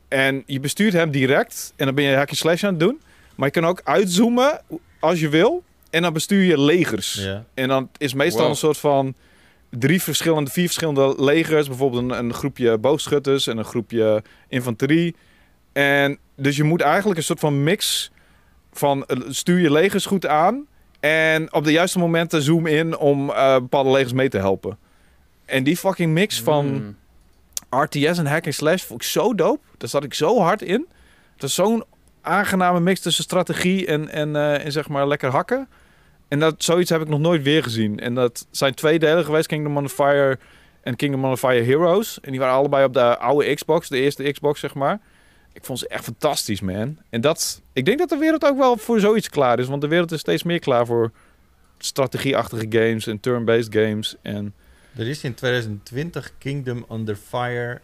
En je bestuurt hem direct en dan ben je hack-and-slash aan het doen. Maar je kan ook uitzoomen als je wil. En dan bestuur je legers. En dan is meestal Wow. een soort van drie verschillende, vier verschillende legers. Bijvoorbeeld een, een groepje boogschutters en een groepje infanterie. En dus je moet eigenlijk een soort van mix van eh, stuur je legers goed aan. En op de juiste momenten zoom in om eh, bepaalde legers mee te helpen. En die fucking mix van Mm. RTS en hack and slash vond ik zo dope. Daar zat ik zo hard in. Het was zo'n aangename mix tussen strategie en, en, eh, en zeg maar lekker hakken. En dat, zoiets heb ik nog nooit weer gezien. En dat zijn twee delen geweest, Kingdom on the Fire en Kingdom on the Fire Heroes. En die waren allebei op de oude Xbox, de eerste Xbox zeg maar. Ik vond ze echt fantastisch, man. En dat, ik denk dat de wereld ook wel voor zoiets klaar is. Want de wereld is steeds meer klaar voor strategieachtige games en turn-based games. En Er is in 2020 Kingdom Under Fire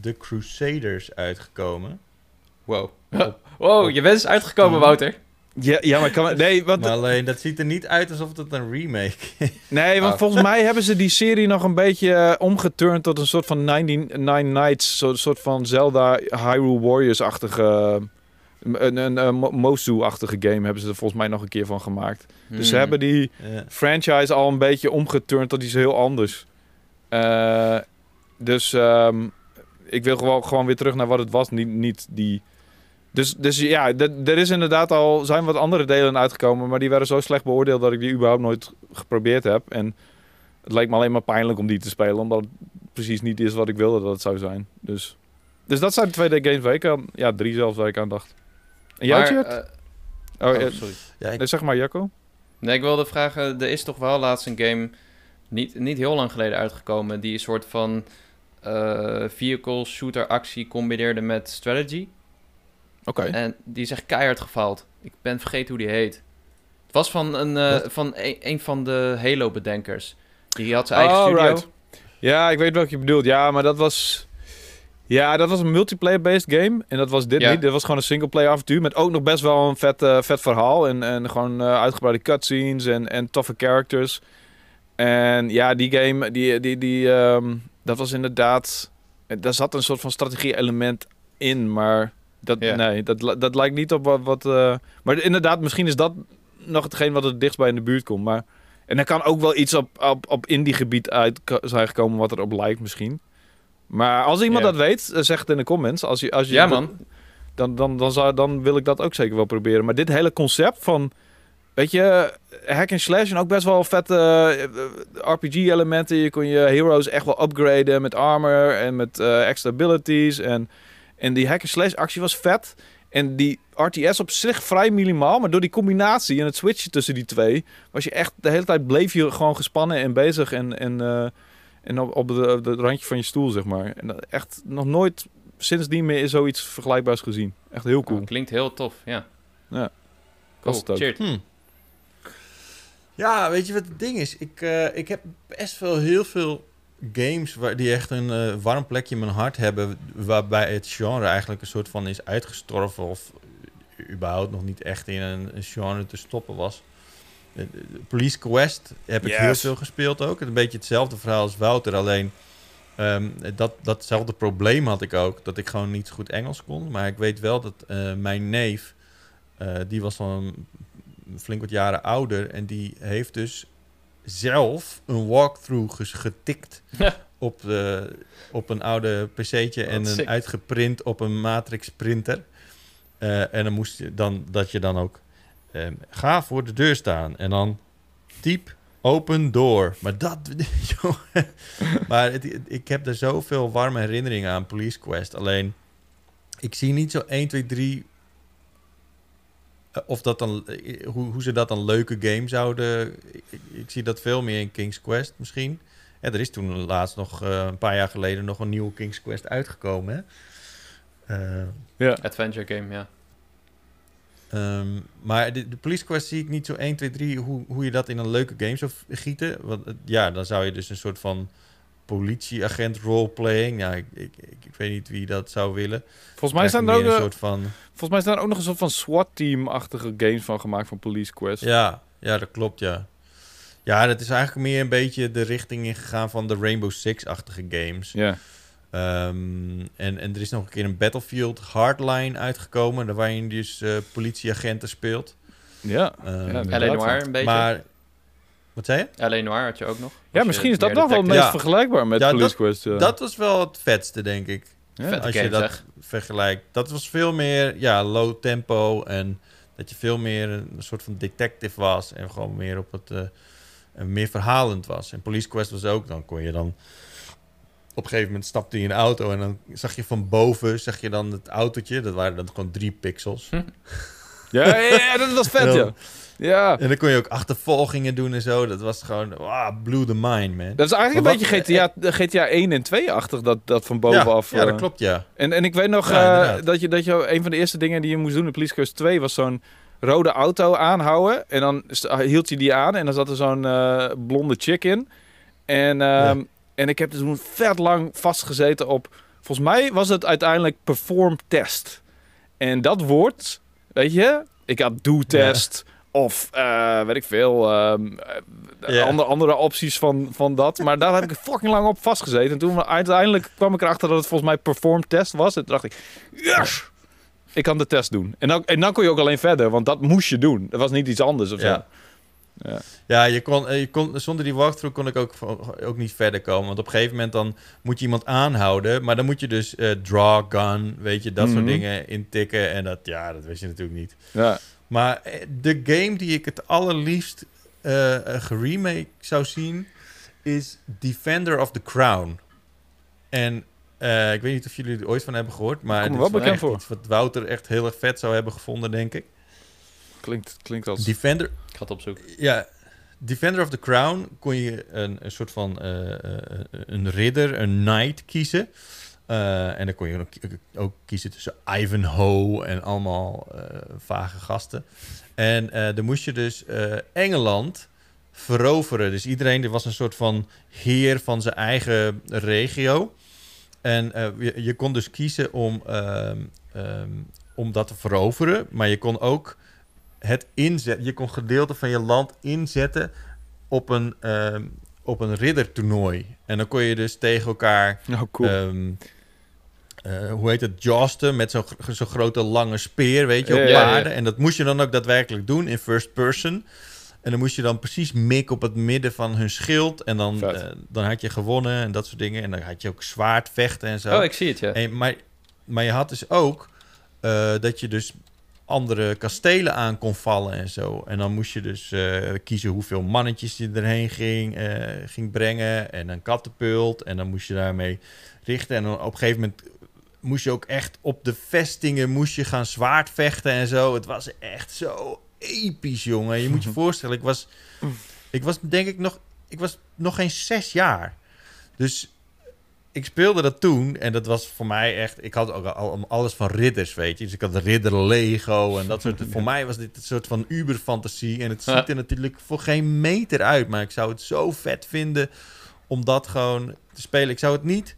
The Crusaders uitgekomen. Wow. *laughs* wow, je wens is uitgekomen, Wouter. Ja, ja maar kan, nee, want Maar alleen, dat ziet er niet uit alsof het een remake is. Nee, want Oh. volgens mij hebben ze die serie nog een beetje eh, omgeturnd tot een soort van 99 Nights, een soort van Zelda Hyrule Warriors-achtige, eh, een, een, een Mo- Mosu-achtige game hebben ze er volgens mij nog een keer van gemaakt. Dus ze Hmm. hebben die franchise al een beetje omgeturnd tot iets heel anders. Eh, dus ehm, ik wil gewoon, gewoon weer terug naar wat het was, niet, niet die... Dus, dus ja, er is inderdaad al zijn wat andere delen uitgekomen, maar die werden zo slecht beoordeeld dat ik die überhaupt nooit geprobeerd heb. En het leek me alleen maar pijnlijk om die te spelen, omdat het precies niet is wat ik wilde dat het zou zijn. Dus, dus dat zijn de twee games waar ik aan, ja, drie zelfs waar ik aan dacht. En jij, eh, oh, oh, eh, sorry. Ja, ik- nee, zeg maar, Jacco. Nee, ik wilde vragen, er is toch wel laatst een game niet, niet heel lang geleden uitgekomen die een soort van eh, vehicle shooter actie combineerde met strategy. Oké. En die is echt keihard gefaald. Ik ben vergeten hoe die heet. Het was van een, eh, van een, een van de Halo-bedenkers. Die had zijn eigen Oh, studio. right. Ja, ik weet welke je bedoelt. Ja, maar dat was... Ja, dat was een multiplayer-based game. En dat was dit Ja. niet. Dit was gewoon een single-player avontuur. Met ook nog best wel een vet, eh, vet verhaal. En, en gewoon eh, uitgebreide cutscenes en, en toffe characters. En ja, die game, die, die, die, ehm, dat was inderdaad... Daar zat een soort van strategie-element in. Maar dat, Ja. nee, dat, dat lijkt niet op wat... wat eh, maar inderdaad, misschien is dat nog hetgeen wat het dichtst bij in de buurt komt. Maar en er kan ook wel iets op, op, op gebied uit zijn gekomen wat erop lijkt misschien. Maar als iemand Ja. dat weet, eh, zeg het in de comments. Als je, als je Ja, man. Dan, dan, dan, zou, dan wil ik dat ook zeker wel proberen. Maar dit hele concept van, weet je, hack and slash en ook best wel vette eh, RPG-elementen. Je kon je heroes echt wel upgraden met armor en met extra abilities. En, en die hack and slash actie was vet. En die RTS op zich vrij minimaal, maar door die combinatie en het switchen tussen die twee, was je echt de hele tijd bleef je gewoon gespannen en bezig en, en, eh, en op, op, de, op randje van je stoel, zeg maar. En dat echt nog nooit sindsdien meer is zoiets vergelijkbaars gezien. Echt heel cool. Oh, klinkt heel tof, ja. Ja. Cool. Was het ook. Cheers. Hm. Ja, weet je wat het ding is? Ik, eh, ik heb best wel heel veel games waar, die echt een eh, warm plekje in mijn hart hebben. Waarbij het genre eigenlijk een soort van is uitgestorven. Of überhaupt nog niet echt in een, een genre te stoppen was. Eh, eh, Police Quest heb ik Yes. heel veel gespeeld ook. Een beetje hetzelfde verhaal als Wouter. Alleen ehm, dat, datzelfde probleem had ik ook. Dat ik gewoon niet goed Engels kon. Maar ik weet wel dat mijn neef... die was van flink wat jaren ouder. En die heeft dus zelf een walkthrough getikt Ja. op, de, op een oude pc'tje en een uitgeprint op een matrix printer. Eh, en dan moest je dan dat je dan ook ehm, ga voor de deur staan en dan typ open door. Maar dat, *laughs* jongen. maar het, ik heb er zoveel warme herinneringen aan Police Quest. Alleen ik zie niet zo 1, 2, 3 eh, of dat dan, eh, hoe, hoe ze dat dan leuke game zouden. Ik, zie dat veel meer in King's Quest misschien. Ja, er is toen laatst nog eh, een paar jaar geleden nog een nieuwe King's Quest uitgekomen. Hè? Eh, Ja. Adventure game, ja. Ehm, maar de, de Police Quest zie ik niet zo 1, 2, 3 hoe, hoe je dat in een leuke game zou gieten. Want ja, dan zou je dus een soort van politieagent roleplaying. Ja, ik, ik, ik, ik weet niet wie dat zou willen. Volgens mij, zijn er ook, een soort van. volgens mij zijn er ook nog een soort van SWAT-team-achtige games van gemaakt van Police Quest. Ja, ja, dat klopt, ja. Ja, dat is eigenlijk meer een beetje de richting ingegaan van de Rainbow Six-achtige games. Ja. Ehm, en, en er is nog een keer een Battlefield Hardline uitgekomen, daar waarin je dus eh, politieagenten speelt. Ja. Inderdaad, Noir een beetje. Maar Wat zei je? L.A. Noir had je ook nog. Ja, misschien is dat nog wel het meest Ja. vergelijkbaar met Ja, Police dat- Quest. ja. Dat was wel het vetste, denk ik. Ja. Als je dat zeg. vergelijkt. Dat was veel meer ja, low tempo en dat je veel meer een soort van detective was en gewoon meer op het eh, en meer verhalend was. En Police Quest was ook, dan kon je dan op een gegeven moment stapte je in een auto en dan zag je van boven zag je dan het autootje. Dat waren dan gewoon drie pixels. Ja, ja, ja, dat was vet, En *laughs* ja. Ja, En dan kon je ook achtervolgingen doen en zo. Dat was gewoon, wow, blew the mind, man. dat is eigenlijk Maar een wat- beetje GTA, GTA 1 en 2-achtig, dat, dat van bovenaf. ja, ja, dat eh. klopt, ja. En, en ik weet nog Ja, eh, dat, je, dat je een van de eerste dingen die je moest doen in Police Quest 2 was zo'n rode auto aanhouden. En dan st- hield je die aan en dan zat er zo'n eh, blonde chick in. En, ehm, en ik heb dus toen vet lang vastgezeten op... Volgens mij was het uiteindelijk perform test. En dat woord, weet je... Ik had do test of eh, weet ik veel... ehm, eh, andere, andere opties van, van dat. Maar daar heb ik fucking lang op vastgezeten. En toen uiteindelijk kwam ik erachter dat het volgens mij perform test was. En toen dacht ik, yes! Ik kan de test doen. En dan, en dan kon je ook alleen verder, want dat moest je doen. Dat was niet iets anders of zo. Ja. Ja. Ja, je kon, eh, je kon, zonder die walkthrough kon ik ook, ook niet verder komen. Want op een gegeven moment dan moet je iemand aanhouden. Maar dan moet je dus draw, gun, weet je, dat Mhm. soort dingen intikken. En dat, ja, dat wist je natuurlijk niet. Ja. Maar eh, de game die ik het allerliefst eh eh, geremake zou zien... is Defender of the Crown. En eh, ik weet niet of jullie er ooit van hebben gehoord. Maar dit wel is bekend echt voor. iets wat Wouter echt heel erg vet zou hebben gevonden, denk ik. Klinkt, klinkt als... Defender, Ik ga het opzoeken. ja, Defender of the Crown kon je een, een soort van eh, eh, een ridder, een knight kiezen. Eh, en dan kon je ook, ook kiezen tussen Ivanhoe en allemaal eh, vage gasten. En eh, dan moest je dus Engeland veroveren. Dus iedereen er was een soort van heer van zijn eigen regio. En je, je kon dus kiezen om, ehm, ehm, om dat te veroveren. Maar je kon ook het inzetten. Je kon gedeelte van je land inzetten op een, ehm, op een riddertoernooi. En dan kon je dus tegen elkaar Oh, cool. Eh, hoe heet het? Josten met zo'n zo'n grote lange speer, weet je, op Ja, paarden. En dat moest je dan ook daadwerkelijk doen in first person. En dan moest je dan precies mikken op het midden van hun schild. En dan, eh, dan had je gewonnen en dat soort dingen. En dan had je ook zwaardvechten en zo. Oh, ik zie het, ja. En, maar, maar je had dus ook eh, dat je dus andere kastelen aan kon vallen en zo. En dan moest je dus kiezen hoeveel mannetjes je erheen ging, ging brengen. En een katapult. En dan moest je daarmee richten. En dan op een gegeven moment moest je ook echt op de vestingen moest je gaan zwaardvechten en zo. Het was echt zo episch, jongen. Je moet je *laughs* voorstellen, ik was, ik was denk ik nog, ik was nog geen zes jaar. Dus ik speelde dat toen en dat was voor mij echt... Ik had ook al alles van ridders, weet je. Dus ik had ridder Lego en dat soort... *laughs* Voor mij was dit een soort van uber-fantasie. En het ziet er natuurlijk voor geen meter uit. Maar ik zou het zo vet vinden om dat gewoon te spelen. Ik zou het niet...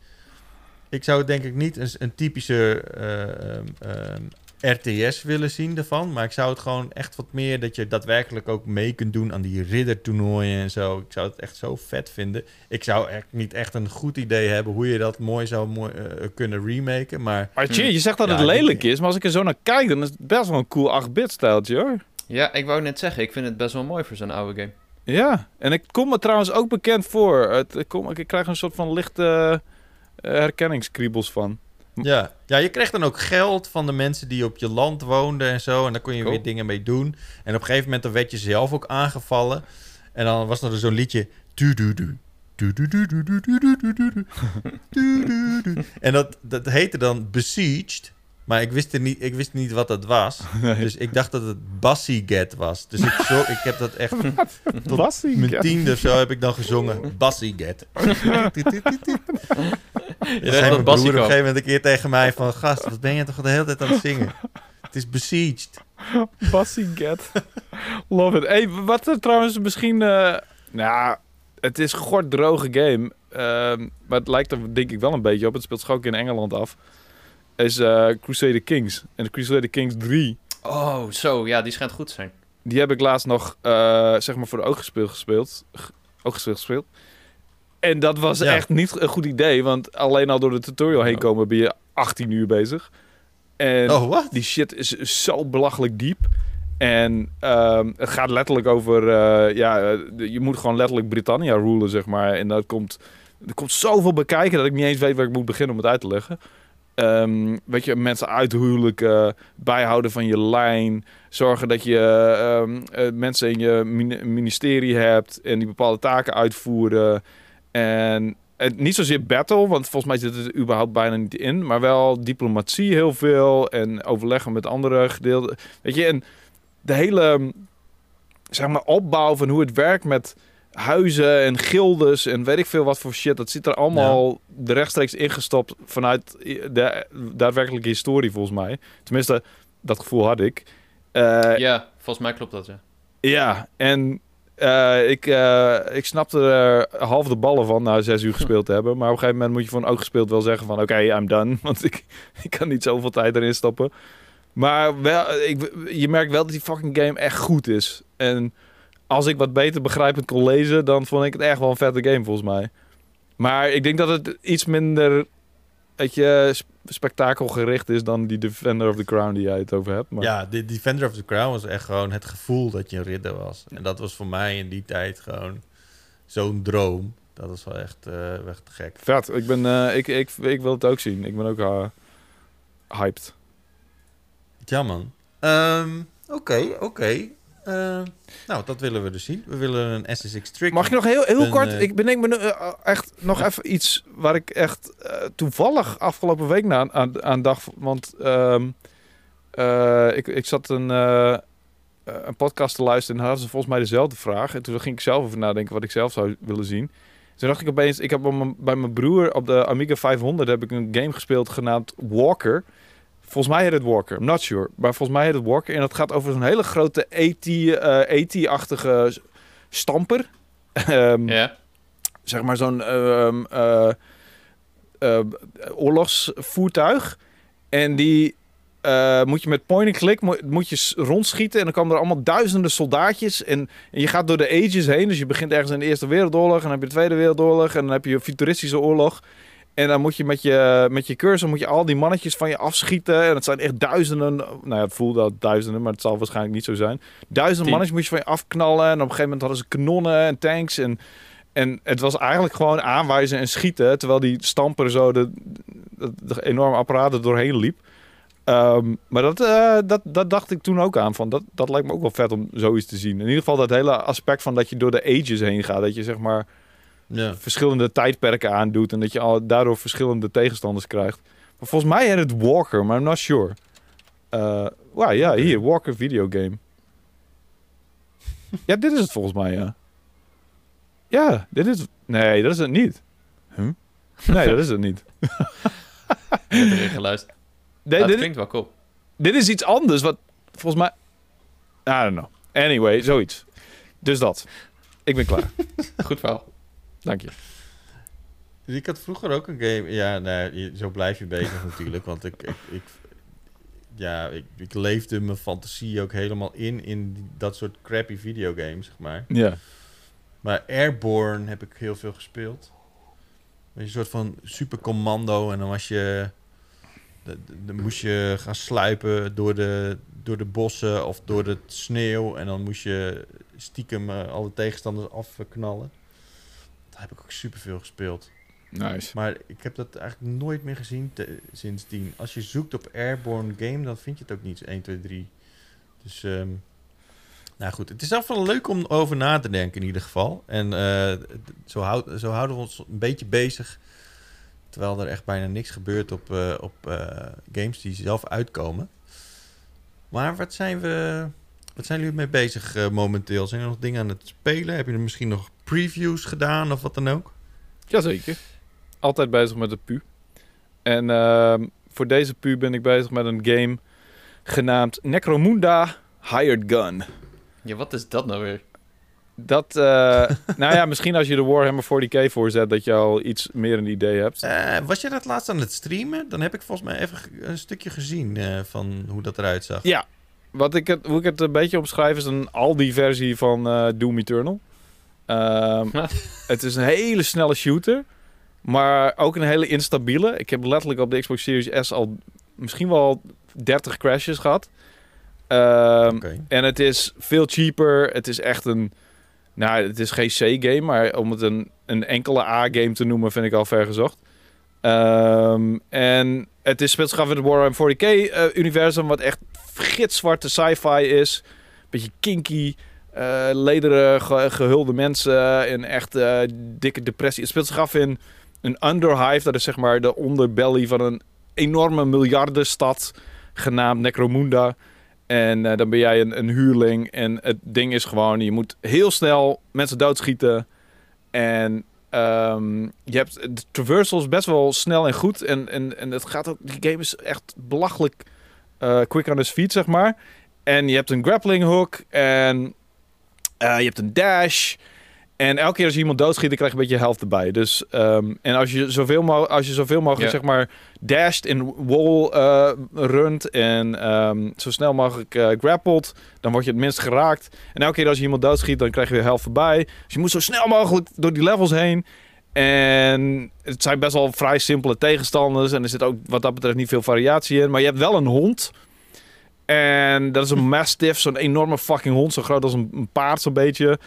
Ik zou het denk ik niet een, een typische eh, ehm, ehm, RTS willen zien ervan. Maar ik zou het gewoon echt wat meer... dat je daadwerkelijk ook mee kunt doen aan die riddertoernooien en zo. Ik zou het echt zo vet vinden. Ik zou echt niet echt een goed idee hebben... hoe je dat mooi zou mooi, eh, kunnen remaken. Maar Maar tje, je zegt dat Ja, het lelijk is, maar als ik er zo naar kijk, dan is het best wel een cool 8-bit stijltje hoor. Ja, ik wou net zeggen, ik vind het best wel mooi voor zo'n oude game. Ja, en ik kom me trouwens ook bekend voor. Het, ik, kom, ik krijg een soort van lichte eh, herkenningskriebels van. Ja. ja, je kreeg dan ook geld van de mensen die op je land woonden en zo. En daar kon je weer dingen mee doen. En op een gegeven moment dan werd je zelf ook aangevallen. En dan was er zo'n liedje. En dat, dat heette dan Besieged. Maar ik wist, er niet, ik wist niet wat dat was. Dus ik dacht dat het Bassiget was. Dus ik, zo, ik heb dat echt... Tot mijn tiende of zo heb ik dan gezongen Bassiget. *laughs* Je zei dat mijn broer op een gegeven moment een keer tegen mij van... Gast, wat ben je toch de hele tijd aan het zingen? Het is besieged. *laughs* Bassie Get. Love it. Hey, wat er trouwens misschien... eh, nou, het is een gort droge game. ehm, maar het lijkt er denk ik wel een beetje op. Het speelt zich ook in Engeland af. Is eh, Crusader Kings. En de Crusader Kings 3... Oh, zo. Ja, die schijnt goed te zijn. Die heb ik laatst nog, eh, zeg maar, voor de ooggespeeld gespeeld. Ooggespeeld gespeeld. En dat was Ja. echt niet een goed idee. Want alleen al door de tutorial heen Oh. komen ben je 18 uur bezig. En Oh, wat? die shit is zo belachelijk diep. En ehm, het gaat letterlijk over, eh, ja, eh, je moet gewoon letterlijk Britannia rulen, zeg maar. En dat komt, er komt zoveel bekijken dat ik niet eens weet waar ik moet beginnen om het uit te leggen. Ehm, weet je, mensen uithuwelijken, bijhouden van je lijn, zorgen dat je ehm, eh, mensen in je mini- ministerie hebt en die bepaalde taken uitvoeren. En het, niet zozeer battle, want volgens mij zit het er überhaupt bijna niet in, maar wel diplomatie heel veel en overleggen met andere gedeelten. Weet je, en de hele zeg maar, opbouw van hoe het werkt met huizen en gildes en weet ik veel wat voor shit. Dat zit er allemaal de rechtstreeks ingestopt vanuit de daadwerkelijke historie volgens mij. Tenminste, dat gevoel had ik. Eh, ja, volgens mij klopt dat, ja. ja, en eh, ik, eh, ik snapte er half de ballen van na zes uur *laughs* gespeeld te hebben. Maar op een gegeven moment moet je van ook gespeeld wel zeggen van... Oké, I'm done. *laughs* Want ik, ik kan niet zoveel tijd erin stoppen. Maar wel, ik, je merkt wel dat die fucking game echt goed is. En als ik wat beter begrijpend kon lezen... dan vond ik het echt wel een vette game volgens mij. Maar ik denk dat het iets minder... Weet je, spektakelgericht is dan die Defender of the Crown die jij het over hebt. Maar... Ja, de Defender of the Crown was echt gewoon het gevoel dat je een ridder was. En dat was voor mij in die tijd gewoon zo'n droom. Dat was wel echt, eh, echt gek. Vet. Ik, ben, eh, ik, ik, ik wil het ook zien. Ik ben ook eh, hyped. Ja, man. Ehm, Oké, oké. Eh, nou, dat willen we dus zien. We willen een SSX Trick. Mag ik nog heel, heel Een, kort? eh, ik bedenk me nu, eh, echt nog even iets waar ik echt toevallig afgelopen week na, aan, aan dacht. Want ehm, eh, ik, ik zat een, een podcast te luisteren en hadden ze volgens mij dezelfde vraag. En toen ging ik zelf over nadenken wat ik zelf zou willen zien. Toen dacht ik opeens, ik heb bij mijn broer op de Amiga 500 heb ik een game gespeeld genaamd Walker. Volgens mij heet het Walker, I'm not sure. Maar volgens mij heet het Walker. En dat gaat over zo'n hele grote AT, eh, AT-achtige stamper. *laughs* Ja, zeg maar zo'n ehm, eh, eh, oorlogsvoertuig. En die moet je met point-and-click mo- moet je rondschieten. En dan komen er allemaal duizenden soldaatjes. En, en je gaat door de ages heen. Dus je begint ergens in de Eerste Wereldoorlog. En dan heb je de Tweede Wereldoorlog. En dan heb je een futuristische oorlog. En dan moet je met je, met je cursor moet je al die mannetjes van je afschieten. En het zijn echt duizenden. Nou ja, het voelde al duizenden, maar het zal waarschijnlijk niet zo zijn. Duizenden Tien. mannetjes moet je van je afknallen. En op een gegeven moment hadden ze kanonnen en tanks. En, en het was eigenlijk gewoon aanwijzen en schieten. Terwijl die stamper zo de, de, de enorme apparaat er doorheen liep. Ehm, maar dat, eh, dat, dat dacht ik toen ook aan. Van dat, dat lijkt me ook wel vet om zoiets te zien. In ieder geval dat hele aspect van dat je door de ages heen gaat. Dat je zeg maar Ja. verschillende tijdperken aandoet. En dat je al daardoor verschillende tegenstanders krijgt. Maar volgens mij heet het Walker, maar I'm not sure. Wow, ja, hier, Walker videogame. ja, dit is het volgens mij, ja. Ja, dit is... Nee, dat is het niet. Huh? Nee, dat is het niet. *laughs* ik heb erin geluisterd. Nee, dit, klinkt wel cool. dit is iets anders wat volgens mij... I don't know. Anyway, zoiets. Dus dat. Ik ben klaar. *laughs* Goed verhaal. Dank je. Dus ik had vroeger ook een game. Ja, nou, je- zo blijf je bezig *laughs* natuurlijk. Want ik, ik, ik, ja, ik, ik leefde mijn fantasie ook helemaal in, in dat soort crappy videogames, zeg maar. Ja. Maar Airborne heb ik heel veel gespeeld. Een soort van supercommando. En dan was je... Dan moest je gaan sluipen door de, door de bossen of door de sneeuw. En dan moest je stiekem eh, alle tegenstanders afknallen. Dat heb ik ook superveel gespeeld. Nice. Maar ik heb dat eigenlijk nooit meer gezien te- sindsdien. Als je zoekt op Airborne Game, dan vind je het ook niet 1, 2, 3. Dus, ehm, nou goed. Het is ieder geval leuk om over na te denken in ieder geval. En eh, zo, houd, zo houden we ons een beetje bezig. Terwijl er echt bijna niks gebeurt op, eh, op eh, games die zelf uitkomen. Maar wat zijn we... Wat zijn jullie mee bezig eh, momenteel? Zijn er nog dingen aan het spelen? Heb je er misschien nog previews gedaan of wat dan ook? Jazeker. Altijd bezig met de pu. En ehm, voor deze pu ben ik bezig met een game genaamd Necromunda Hired Gun. Ja, wat is dat nou weer? Dat, eh, *laughs* nou ja, misschien als je de Warhammer 40k voorzet, dat je al iets meer een idee hebt. Eh, was je dat laatst aan het streamen? Dan heb ik volgens mij even een stukje gezien eh, van hoe dat eruit zag. Ja, wat ik het, hoe ik het een beetje omschrijf is een Aldi-versie van eh, Doom Eternal. Ehm, het is een hele snelle shooter, maar ook een hele instabiele. Ik heb letterlijk op de Xbox Series S al misschien wel 30 crashes gehad. Ehm. En het is veel cheaper. Het is echt een... Nou, het is geen C-game, maar om het een, een enkele A-game te noemen vind ik al ver gezocht. Ehm, en het is af in het Warhammer 40k-universum, wat echt gitzwarte sci-fi is. Beetje kinky, eh lederen ge- gehulde mensen en echt eh, dikke depressie. Het speelt zich af in een underhive, dat is zeg maar de onderbelly van een enorme miljardenstad genaamd Necromunda. En eh, dan ben jij een, een huurling. En het ding is gewoon, je moet heel snel mensen doodschieten. En ehm, je hebt de traversal is best wel snel en goed. En, en, en het gaat ook, die game is echt belachelijk eh, quick on his feet, zeg maar. En je hebt een grappling hook. En eh, je hebt een dash. En elke keer als je iemand doodschiet, dan krijg je een beetje helft erbij. Dus, ehm, en als je zoveel, mo als je zoveel mogelijk, zeg maar, dashed in wall eh, runt en ehm, zo snel mogelijk grappled, dan word je het minst geraakt. En elke keer als je iemand doodschiet, dan krijg je weer helft voorbij. Dus je moet zo snel mogelijk door die levels heen. En het zijn best wel vrij simpele tegenstanders. En er zit ook wat dat betreft niet veel variatie in. Maar je hebt wel een hond. En dat is een *laughs* mastiff, zo'n enorme fucking hond. Zo groot als een, paard zo'n beetje.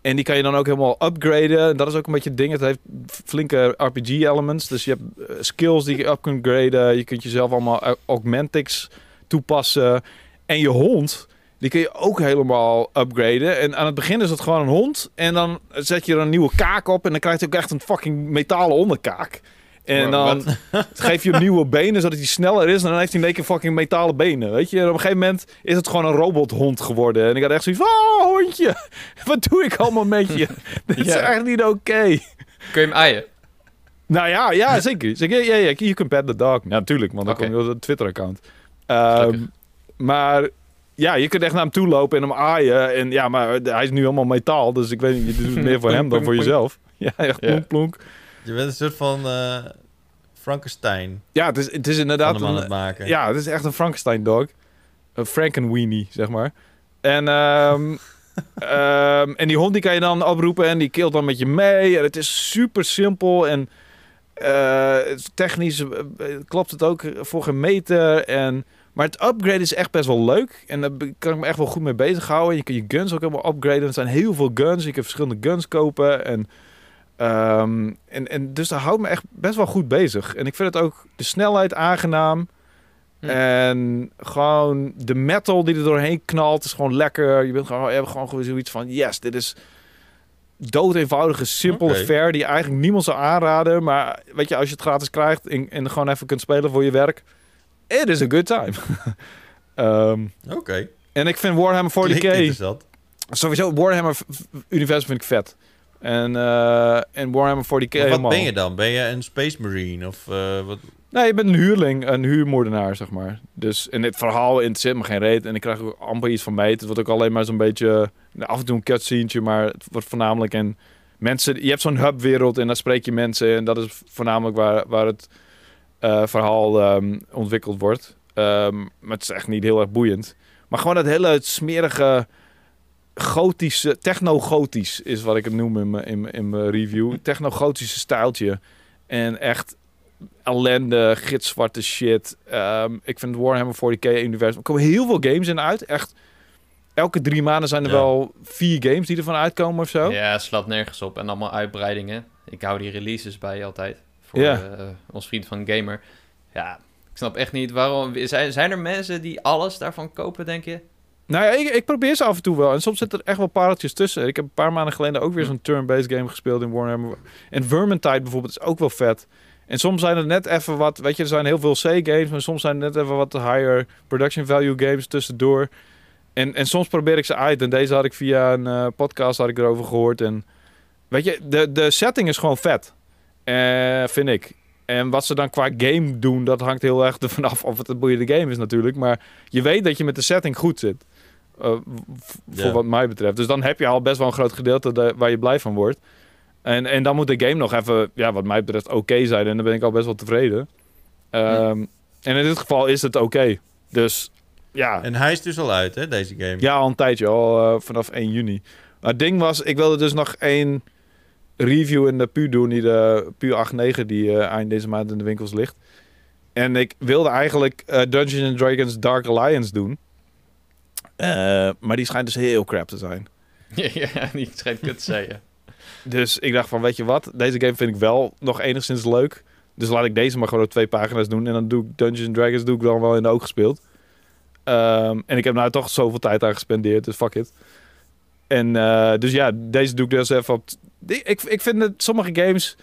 En die kan je dan ook helemaal upgraden. En dat is ook een beetje het ding. Het heeft flinke RPG-elements. Dus je hebt eh, skills die je up kunt graden. Je kunt jezelf allemaal au- augmentics toepassen. En je hond, die kun je ook helemaal upgraden. En aan het begin is het gewoon een hond. En dan zet je er een nieuwe kaak op. En dan krijgt hij ook echt een fucking metalen onderkaak. En dan *laughs* geef je hem nieuwe benen, zodat hij sneller is. En dan heeft hij in één keer fucking metalen benen, weet je. En op een gegeven moment is het gewoon een robothond geworden. En ik had echt zoiets van, oh hondje, *laughs* wat doe ik allemaal met je? *laughs* Dit is echt niet oké. Kun je hem aaien? Nou ja, ja, zeker. zeker. Ja, ja, you can pet the dog. Ja, natuurlijk, want dan Oké. kom je op het Twitter-account. Ehm, maar ja, je kunt echt naar hem toe lopen en hem aaien. En ja, maar hij is nu allemaal metaal, dus ik weet niet, je doet het meer voor hem dan *laughs* voor jezelf. *laughs* Ja, echt Ja. plonk, plonk. Je bent een soort van eh, Frankenstein Ja, het is, het is inderdaad een, het maken. Ja, het is echt een Frankenstein dog. Een Frankenweenie, zeg maar. En, ehm, *laughs* ehm, en die hond die kan je dan oproepen en die killt dan met je mee. En het is super simpel en eh, technisch eh, klopt het ook voor geen meter. En, maar het upgrade is echt best wel leuk. En daar kan ik me echt wel goed mee bezighouden. Je kan je guns ook helemaal upgraden. Er zijn heel veel guns. Je kan verschillende guns kopen. En, ehm, en, en dus dat houdt me echt best wel goed bezig. En ik vind het ook de snelheid aangenaam. Hm. En gewoon de metal die er doorheen knalt is gewoon lekker. Je bent gewoon, je hebt gewoon zoiets van, yes, dit is dood eenvoudige, simpele Oké. fair die eigenlijk niemand zou aanraden. Maar weet je, als je het gratis krijgt en, en gewoon even kunt spelen voor je werk, it is a good time. *laughs* Ehm, Oké. en ik vind Warhammer 40k Klinkt interessant. sowieso Warhammer v- v- universum vind ik vet. En, eh en Warhammer 40k Maar wat helemaal. ben je dan? Ben je een Space Marine? Of eh, wat? Nee, je bent een huurling, een huurmoordenaar, zeg maar. Dus in dit verhaal interesseert me geen reet. En ik krijg ook amper iets van mee. Het wordt ook alleen maar zo'n beetje... af en toe een cutscene, maar het wordt voornamelijk... En mensen, je hebt zo'n hubwereld en daar spreek je mensen. En dat is voornamelijk waar, waar het verhaal ehm, ontwikkeld wordt. Ehm, maar het is echt niet heel erg boeiend. Maar gewoon dat hele smerige... Gotische, techno-gotisch is wat ik het noem in mijn, in, mijn- in mijn review. Techno-gotische stijltje. En echt ellende, gitzwarte shit. Ehm, ik vind Warhammer 40k-universum... Er komen heel veel games in uit. Echt, elke drie maanden zijn er Ja. wel vier games die ervan uitkomen of zo. Ja, slaat nergens op. En allemaal uitbreidingen. Ik hou die releases bij altijd. Voor Ja. eh, ons vriend van Gamer. Ja, ik snap echt niet waarom... Zijn, zijn er mensen die alles daarvan kopen, denk je? Nou ja, ik, ik probeer ze af en toe wel. En soms zitten er echt wel pareltjes tussen. Ik heb een paar maanden geleden ook weer Hm. zo'n turn-based game gespeeld in Warhammer. En Vermintide bijvoorbeeld is ook wel vet. En soms zijn er net even wat... Weet je, er zijn heel veel C-games... maar soms zijn er net even wat higher production value games tussendoor. En, en soms probeer ik ze uit. En deze had ik via een eh, podcast had ik erover gehoord. En weet je, de, de setting is gewoon vet. Eh, vind ik. En wat ze dan qua game doen, dat hangt heel erg *laughs* ervan af of het een boeiende game is natuurlijk. Maar je weet dat je met de setting goed zit. Eh, voor wat mij betreft. Dus dan heb je al best wel een groot gedeelte waar je blij van wordt. En, en dan moet de game nog even, ja, wat mij betreft, oké zijn. En dan ben ik al best wel tevreden. Ehm, En in dit geval is het oké. Dus ja, En hij is dus al uit, hè, deze game? ja, al een tijdje, al eh, vanaf 1 juni. Maar het ding was, ik wilde dus nog één review in de PU doen, die de PU 8.9, die eh, eind deze maand in de winkels ligt. En ik wilde eigenlijk eh, Dungeons and Dragons Dark Alliance doen. Eh, maar die schijnt dus heel crap te zijn. *laughs* ja, die schijnt kut te zijn. *laughs* Dus ik dacht van, weet je wat? Deze game vind ik wel nog enigszins leuk. Dus laat ik deze maar gewoon op twee pagina's doen. En dan doe ik Dungeons Dragons doe ik dan wel in de oog gespeeld. Ehm, en ik heb nou toch zoveel tijd aan gespendeerd, dus fuck it. En eh, dus ja, deze doe ik dus even op... die- Ik, ik vind dat sommige games...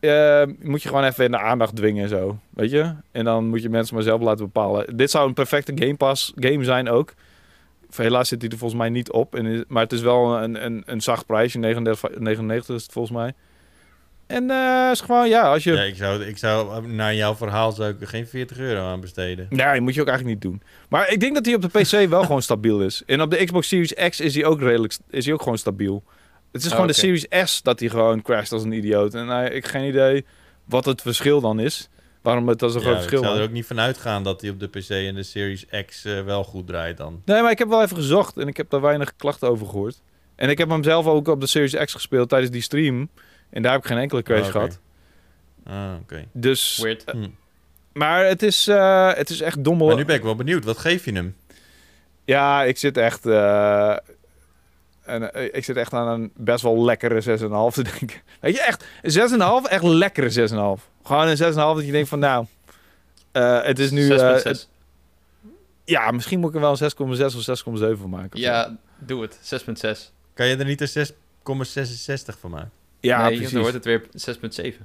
eh, moet je gewoon even in de aandacht dwingen en zo. Weet je? En dan moet je mensen maar zelf laten bepalen. Dit zou een perfecte Game Pass game zijn ook. Helaas zit hij er volgens mij niet op. En, maar het is wel een, een, een zacht prijsje. 39, 99 is het volgens mij. En eh is gewoon, ja, als je... Ja, ik zou, ik zou, naar jouw verhaal zou ik er geen 40 euro aan besteden. Nee, moet je ook eigenlijk niet doen. Maar ik denk dat hij op de PC wel gewoon stabiel is. En op de Xbox Series X is hij ook redelijk, is hij ook gewoon stabiel. Het is Oh, gewoon de Series S dat hij gewoon crasht als een idioot. En eh, ik heb geen idee wat het verschil dan is. Waarom het als een Ja, groot ik verschil zou er is. ook niet van uitgaan dat hij op de PC en de Series X eh, wel goed draait dan. Nee, maar ik heb wel even gezocht en ik heb daar weinig klachten over gehoord. En ik heb hem zelf ook op de Series X gespeeld tijdens die stream. En daar heb ik geen enkele Ah, oké. gehad. Ah, oké. Dus, Weird. Hm. maar het is, eh, het is echt dommel. Maar nu ben ik wel benieuwd. Wat geef je hem? Ja, ik zit echt. eh, en, eh, ik zit echt aan een best wel lekkere 6,5 te denken. *laughs* Weet je, echt een 6,5, echt lekkere 6,5. Gewoon een 6,5 dat je denkt van nou. eh, het is nu. eh, 6.6. het- ja, misschien moet ik er wel een 6,6 of 6,7 van maken. of zo. Ja, doe het. 6.6. Kan je er niet een 6,66 van maken? Ja nee, precies. dan wordt het weer 6.7.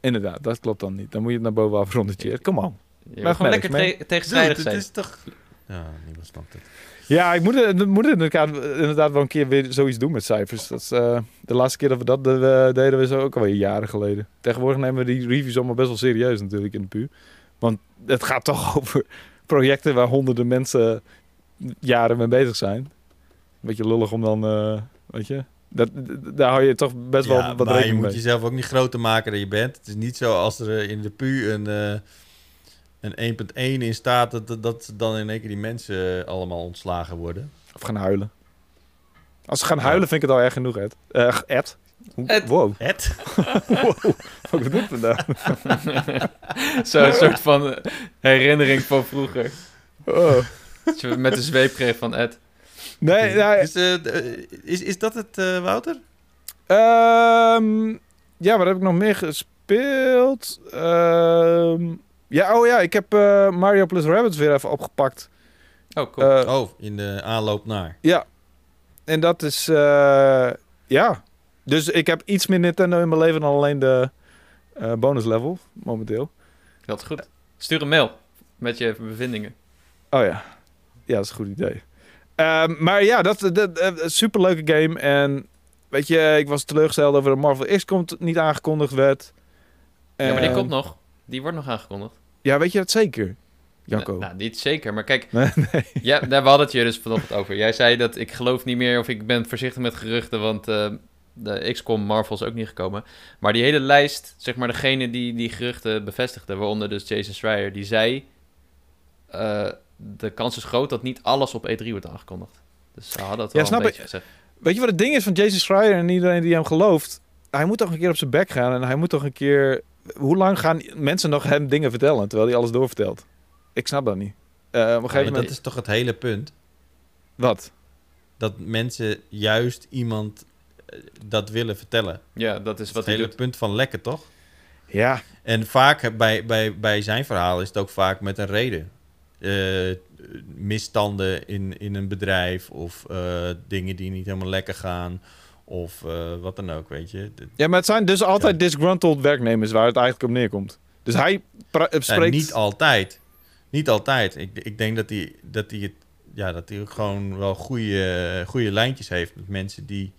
Inderdaad, dat klopt dan niet. Dan moet je het naar bovenaf rondetje. Kom on. Je Maar gewoon lekker te- tegenstrijdig zijn. het is toch... Ja, niemand snapt het. Ja, ik moet, het- moet inderdaad, inderdaad wel een keer weer zoiets doen met cijfers. Dat is, eh, de laatste keer dat we dat eh, deden, we zo ook alweer jaren geleden. Tegenwoordig nemen we die reviews allemaal best wel serieus natuurlijk in de pu. Want het gaat toch *laughs* over projecten waar honderden mensen jaren mee bezig zijn. Beetje lullig om dan, eh, weet je, dat, daar hou je toch best wel wat maar je moet mee. jezelf ook niet groter maken dan je bent. Het is niet zo als er eh, in de PU een, eh, een 1.1 in staat... Dat, dat, dan in één keer die mensen eh, allemaal ontslagen worden. Of gaan huilen. Als ze gaan huilen vind ik het al erg genoeg, Ed. Eh, Ed? Ed. Wow. Het? *laughs* wow. Wat is dit vandaan? *laughs* Zo'n soort van herinnering van vroeger. Oh. Dat je met de zweep kreeg van Ed. Nee, nee, Is, eh, eh, is, is dat het, eh, Wouter? Ehm, ja, wat heb ik nog meer gespeeld? Ehm, ja, oh ja, ik heb eh, Mario plus Rabbids weer even opgepakt. Oh, cool. Oh, in de aanloop naar. ja, en dat is, eh, ja. Dus ik heb iets meer Nintendo in mijn leven dan alleen de eh, bonus level, momenteel. dat is goed. Stuur een mail met je bevindingen. Oh ja, ja, dat is een goed idee. Ehm, maar ja, dat, dat, dat een superleuke game. En weet je, ik was teleurgesteld over de Marvel X komt niet aangekondigd werd. Ja, maar die En- komt nog. Die wordt nog aangekondigd. Ja, weet je dat zeker? Jacco. Nou, nou, niet zeker, maar kijk, Nee, *laughs* nee. ja, daar we hadden het je dus vanochtend over. Jij zei dat ik geloof niet meer of ik ben voorzichtig met geruchten, want eh, de XCOM Marvel is ook niet gekomen. Maar die hele lijst, zeg maar degene die die geruchten bevestigde, waaronder dus Jason Schreier, die zei, eh, de kans is groot dat niet alles op E3 wordt aangekondigd. Dus ze hadden het Ja, wel snap een ik. beetje gezegd. Weet je wat het ding is van Jason Schreier en iedereen die hem gelooft? Hij moet toch een keer op zijn bek gaan en hij moet toch een keer... Hoe lang gaan mensen nog hem dingen vertellen terwijl hij alles doorvertelt? Ik snap dat niet. Eh, op een Ja, moment... dat is toch het hele punt? Wat? Dat mensen juist iemand eh, dat willen vertellen. Ja, dat is Dat wat het hele doet. punt van lekken, toch? Ja, En vaak bij, bij, bij zijn verhaal is het ook vaak met een reden. Eh, misstanden in, in een bedrijf of eh, dingen die niet helemaal lekker gaan of eh, wat dan ook, weet je. Ja, maar het zijn dus altijd disgruntled werknemers waar het eigenlijk op neerkomt. Dus hij spreekt... niet altijd. Niet altijd. Ik, ik denk dat hij, dat hij het, ja, dat hij ook gewoon wel goede, goede lijntjes heeft met mensen die,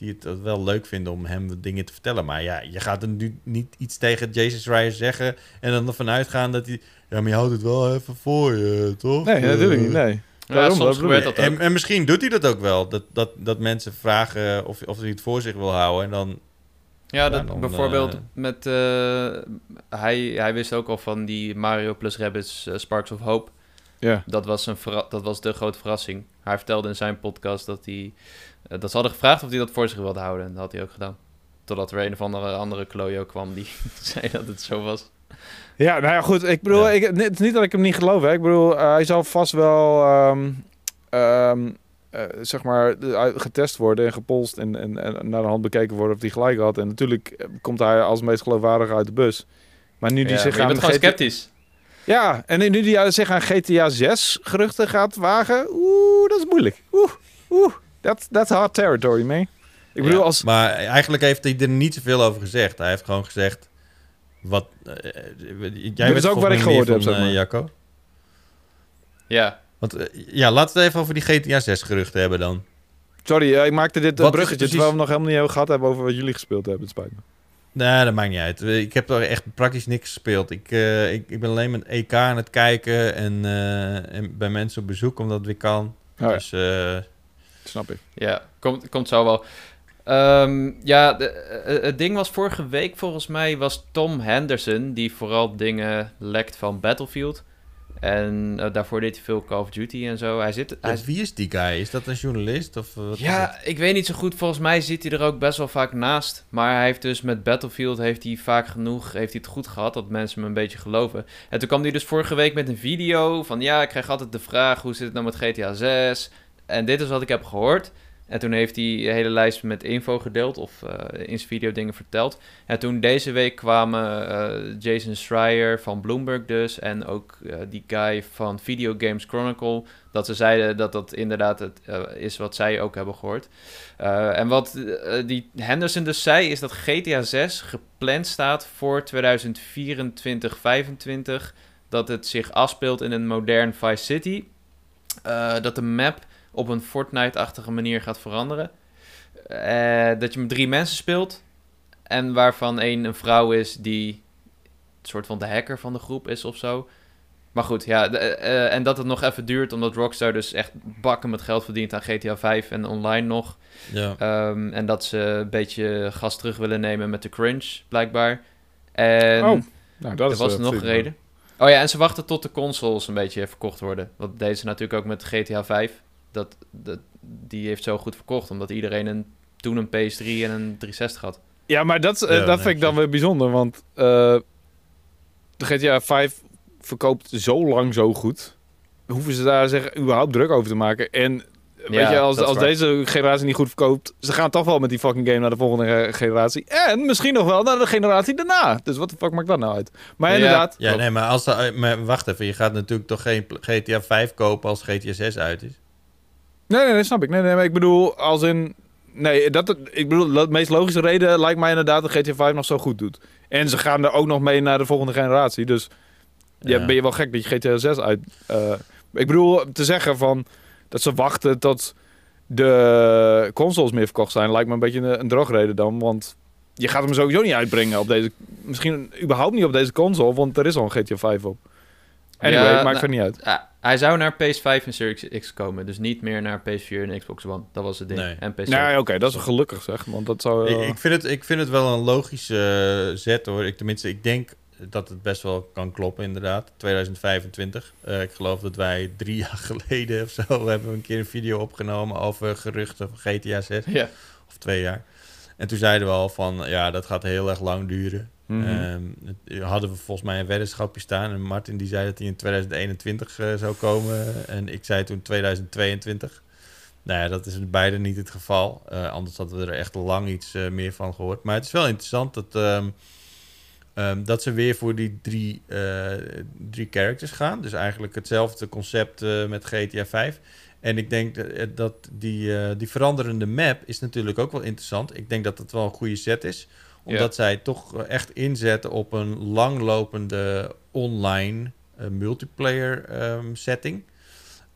die het wel leuk vinden om hem dingen te vertellen. Maar ja, je gaat er nu niet iets tegen Jason Schreier zeggen en dan ervan uitgaan dat hij, ja, maar je houdt het wel even voor je, toch? Nee, natuurlijk niet, Eh, nee. Ja, Daarom, soms gebeurt dat ook. En, en misschien doet hij dat ook wel. Dat, dat, dat mensen vragen of, of hij het voor zich wil houden. En dan, Ja, Ja, dat, dan, bijvoorbeeld eh, met... eh, hij, hij wist ook al van die Mario plus Rabbids eh, Sparks of Hope. Ja. Dat was, een dat was de grote verrassing. Hij vertelde in zijn podcast dat, hij, dat ze hadden gevraagd of hij dat voor zich wilde houden. En dat had hij ook gedaan. Totdat er een of andere, andere klojo kwam die *laughs* zei dat het zo was. Ja, nou ja, goed. Ik bedoel, Ja. ik, het is niet dat ik hem niet geloof. Hè. Ik bedoel, eh, hij zal vast wel, ehm, ehm, eh, zeg maar, eh, getest worden en gepolst en, en, en naar de hand bekeken worden of hij gelijk had. En natuurlijk eh, komt hij als meest geloofwaardige uit de bus. Maar nu die Ja, zich maar je aan bent gewoon GTA sceptisch. Ja, en nu die eh, zich aan GTA 6 geruchten gaat wagen, oeh, dat is moeilijk. Oeh, oeh, that's, that's hard territory, man. Ik bedoel, Ja, als... Maar eigenlijk heeft hij er niet zoveel over gezegd. Hij heeft gewoon gezegd... Wat, eh, eh, jij is weet ook wat ik gehoord heb, van, zeg maar. eh, Jacco. Ja. Want, ja, laten we het even over die GTA 6 geruchten hebben dan. Sorry, ik maakte dit een is bruggetje, precies- terwijl we nog helemaal niet hebben gehad hebben over wat jullie gespeeld hebben. Het spijt me. Nee, dat maakt niet uit. Ik heb er echt praktisch niks gespeeld. Ik, eh, ik, ik ben alleen met EK aan het kijken en, eh, en bij mensen op bezoek, omdat het weer kan. Oh ja, Dus eh, snap ik. Ja, komt, komt zo wel. Ehm, ja, de- eh, het ding was vorige week volgens mij was Tom Henderson, die vooral dingen lekt van Battlefield. En eh, daarvoor deed hij veel Call of Duty en zo. Hij zit, hij wie is die guy? Is dat een journalist? Of, eh, wat ja, ik weet niet zo goed. Volgens mij zit hij er ook best wel vaak naast. Maar hij heeft dus met Battlefield heeft hij vaak genoeg heeft hij het goed gehad dat mensen hem een beetje geloven. En toen kwam hij dus vorige week met een video van ja, ik krijg altijd de vraag hoe zit het nou met GTA 6? En dit is wat ik heb gehoord. En toen heeft hij een hele lijst met info gedeeld of eh, in zijn video dingen verteld. En toen deze week kwamen eh, Jason Schreier van Bloomberg dus en ook eh, die guy van Video Games Chronicle dat ze zeiden dat dat inderdaad het is wat zij ook hebben gehoord. Eh, en wat die Henderson dus zei, is dat GTA 6 gepland staat voor 2024, 25. Dat het zich afspeelt in een modern Vice City. Dat de map op een Fortnite-achtige manier gaat veranderen. Eh, dat je met drie mensen speelt. En waarvan één een vrouw is die een soort van de hacker van de groep is of zo. Maar goed, ja, de- eh, en dat het nog even duurt, omdat Rockstar dus echt bakken met geld verdient aan GTA 5 en online nog. Ja. Ehm, en dat ze een beetje gas terug willen nemen met de crunch, blijkbaar. En Oh, Nou, dat er is was eh, nog een reden. Oh ja, en ze wachten tot de consoles een beetje verkocht worden. Want deze natuurlijk ook met GTA 5. Dat, dat, die heeft zo goed verkocht, omdat iedereen een, toen een PS3 en een 360 had. Ja, maar dat, eh, Ja, dat nee, vind ik dan weer bijzonder, want eh, de GTA 5 verkoopt zo lang zo goed. Hoeven ze daar zeg, überhaupt druk over te maken? En weet Ja, je, als, als deze generatie niet goed verkoopt, ze gaan toch wel met die fucking game naar de volgende ge- generatie. En misschien nog wel naar de generatie daarna. Dus wat de fuck maakt dat nou uit? Maar Ja. inderdaad, Ja, nee, maar, als, de- maar wacht even. Je gaat natuurlijk toch geen GTA 5 kopen als GTA 6 uit is? Nee, nee, nee, snap ik. Nee, nee, maar ik bedoel, als in... Nee, dat, ik bedoel, de meest logische reden lijkt mij inderdaad dat GTA 5 nog zo goed doet. En ze gaan er ook nog mee naar de volgende generatie. Dus ja. Ja. ben je wel gek dat je GTA 6 uit... eh, ik bedoel, te zeggen van dat ze wachten tot de consoles meer verkocht zijn... lijkt me een beetje een, een drogreden dan. Want je gaat hem sowieso niet uitbrengen op deze... Misschien überhaupt niet op deze console, want er is al een GTA 5 op. Anyway, Ja, maakt nou- er niet uit. Hij zou naar PS5 en Series X komen, dus niet meer naar PS4 en Xbox One. Dat was het ding. Nee. En PC. Nee, oké, dat is gelukkig zeg. Want dat zou... Ik, ik, vind het, ik vind het wel een logische eh, zet hoor. Ik, tenminste, ik denk dat het best wel kan kloppen inderdaad. 2025. Eh, ik geloof dat wij drie *laughs* jaar geleden of zo hebben we een keer een video opgenomen over geruchten van GTA 6. Ja. Of twee jaar. En toen zeiden we al van, ja, dat gaat heel erg lang duren. Het- hadden we volgens mij een weddenschapje staan. En Martin die zei dat hij in 2021 eh, zou komen. En ik zei toen 2022. Nou ja, dat is beide niet het geval. Eh, anders hadden we er echt lang iets eh, meer van gehoord. Maar het is wel interessant dat, ehm, ehm, dat ze weer voor die drie, drie characters gaan. Dus eigenlijk hetzelfde concept met GTA 5. En ik denk dat, dat die, die veranderende map is natuurlijk ook wel interessant. Ik denk dat het wel een goede set is omdat zij toch echt inzetten op een langlopende online eh, multiplayer ehm, setting.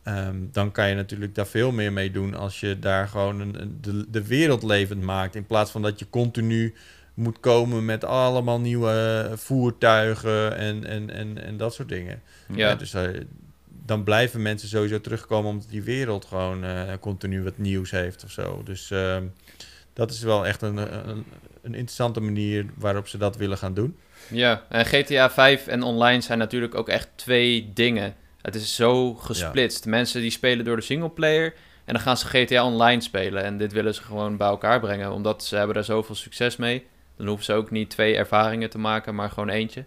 Ehm, dan kan je natuurlijk daar veel meer mee doen als je daar gewoon een, een- de, de wereld levend maakt. In plaats van dat je continu moet komen met allemaal nieuwe voertuigen en, en, en, en dat soort dingen. Ja. Ja, dus eh, dan blijven mensen sowieso terugkomen omdat die wereld gewoon eh, continu wat nieuws heeft of zo. Dus ehm, dat is wel echt een, een, een interessante manier waarop ze dat willen gaan doen. Ja, en GTA 5 en online zijn natuurlijk ook echt twee dingen. Het is zo gesplitst. Mensen die spelen door de singleplayer en dan gaan ze GTA online spelen. En dit willen ze gewoon bij elkaar brengen, omdat ze hebben daar zoveel succes mee. Dan hoeven ze ook niet twee ervaringen te maken, maar gewoon eentje.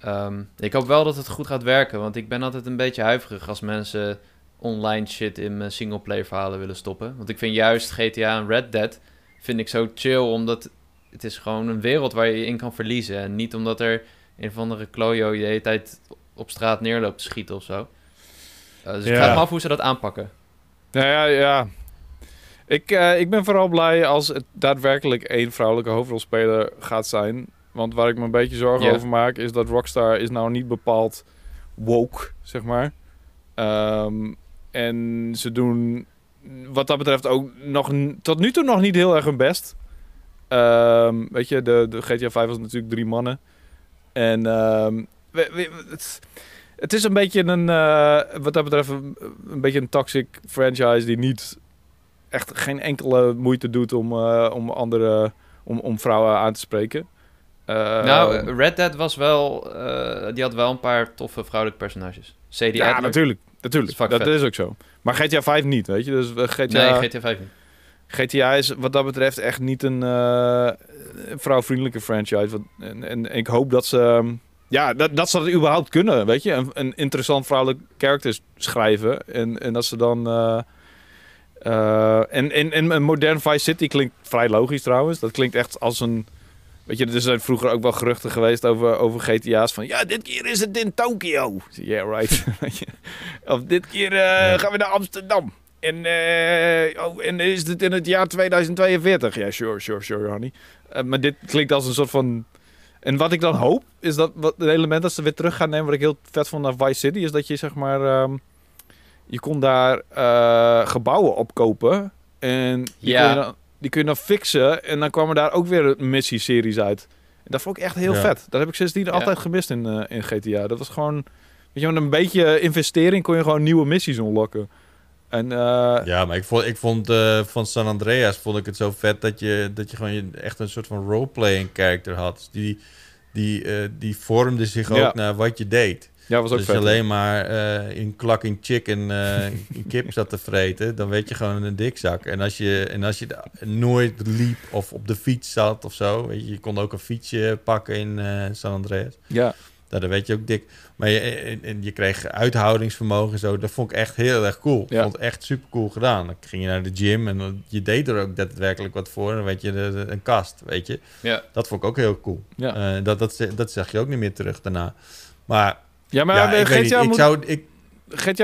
Ehm, ik hoop wel dat het goed gaat werken, want ik ben altijd een beetje huiverig als mensen online shit in mijn singleplayer verhalen willen stoppen. Want ik vind juist GTA en Red Dead vind ik zo chill, omdat het is gewoon een wereld waar je je in kan verliezen. En niet omdat er een of andere klojo je de hele tijd op straat neerloopt te schieten of zo. Uh, dus ik vraag me af hoe ze dat aanpakken. Nou ja, ja. Ik, eh, ik ben vooral blij als het daadwerkelijk één vrouwelijke hoofdrolspeler gaat zijn. Want waar ik me een beetje zorgen over maak, is dat Rockstar is nou niet bepaald woke, zeg maar. Ehm, en ze doen wat dat betreft ook nog tot nu toe nog niet heel erg hun best. Ehm, weet je, de, de GTA 5 was natuurlijk drie mannen. En ehm, we- we- het, het is een beetje een, eh, wat dat betreft, een, een beetje een toxic franchise die niet echt geen enkele moeite doet om, eh, om andere, om, om vrouwen aan te spreken. Eh, nou, Red Dead was wel, eh, die had wel een paar toffe vrouwelijke personages. Ja, Adler. natuurlijk. Natuurlijk, Dat is dat is ook zo. Maar GTA 5 niet, weet je. Dus GTA, Nee, GTA 5 niet. GTA is wat dat betreft echt niet een eh, vrouwvriendelijke franchise. Wat, en, en ik hoop dat ze... ehm, Ja, dat, dat ze dat überhaupt kunnen, weet je. Een, een interessant vrouwelijk character schrijven. En, en dat ze dan... eh, eh, en, en, en een modern Vice City klinkt vrij logisch trouwens. Dat klinkt echt als een... Weet je, er zijn vroeger ook wel geruchten geweest over, over GTA's van... Ja, dit keer is het in Tokio. Yeah, right. *laughs* Of dit keer gaan we naar Amsterdam. En, eh, oh, en is het in het jaar 2042? Ja, sure, sure, sure, honey. Eh, maar dit klinkt als een soort van... En wat ik dan hoop, is dat wat, het element dat ze weer terug gaan nemen... wat ik heel vet vond naar Vice City... is dat je zeg maar... ehm, je kon daar eh, gebouwen opkopen. En die, Ja. kun je dan, die kun je dan fixen. En dan kwamen daar ook weer missieseries uit. En dat vond ik echt heel Ja. vet. Dat heb ik sindsdien Ja. altijd gemist in, in GTA. Dat was gewoon... Weet je, met een beetje investering kon je gewoon nieuwe missies unlocken. En eh, Ja, maar ik vond, ik vond eh, van San Andreas vond ik het zo vet dat je, dat je gewoon echt een soort van roleplaying character had. Dus die, die, eh, die vormde zich Ja. ook naar wat je deed. ja, was ook dus vet. als je alleen maar in klakking chicken kip zat te vreten, dan werd je gewoon een dikzak. En als je, en als je nooit liep of op de fiets zat of zo, weet je, je kon ook een fietsje pakken in San Andreas. Ja, Nou, dan werd je ook dik. Maar je, en, je kreeg uithoudingsvermogen en zo. Dat vond ik echt heel erg cool. Ja. Ik vond het echt super cool gedaan. Dan ging je naar de gym en je deed er ook daadwerkelijk wat voor. En dan werd je de, de- een kast, weet je. Ja. Dat vond ik ook heel cool. ja. Eh, dat, dat, dat zag je ook niet meer terug daarna. Maar, ja maar ja, ik weet niet. GTA Ik moet... zou, ik,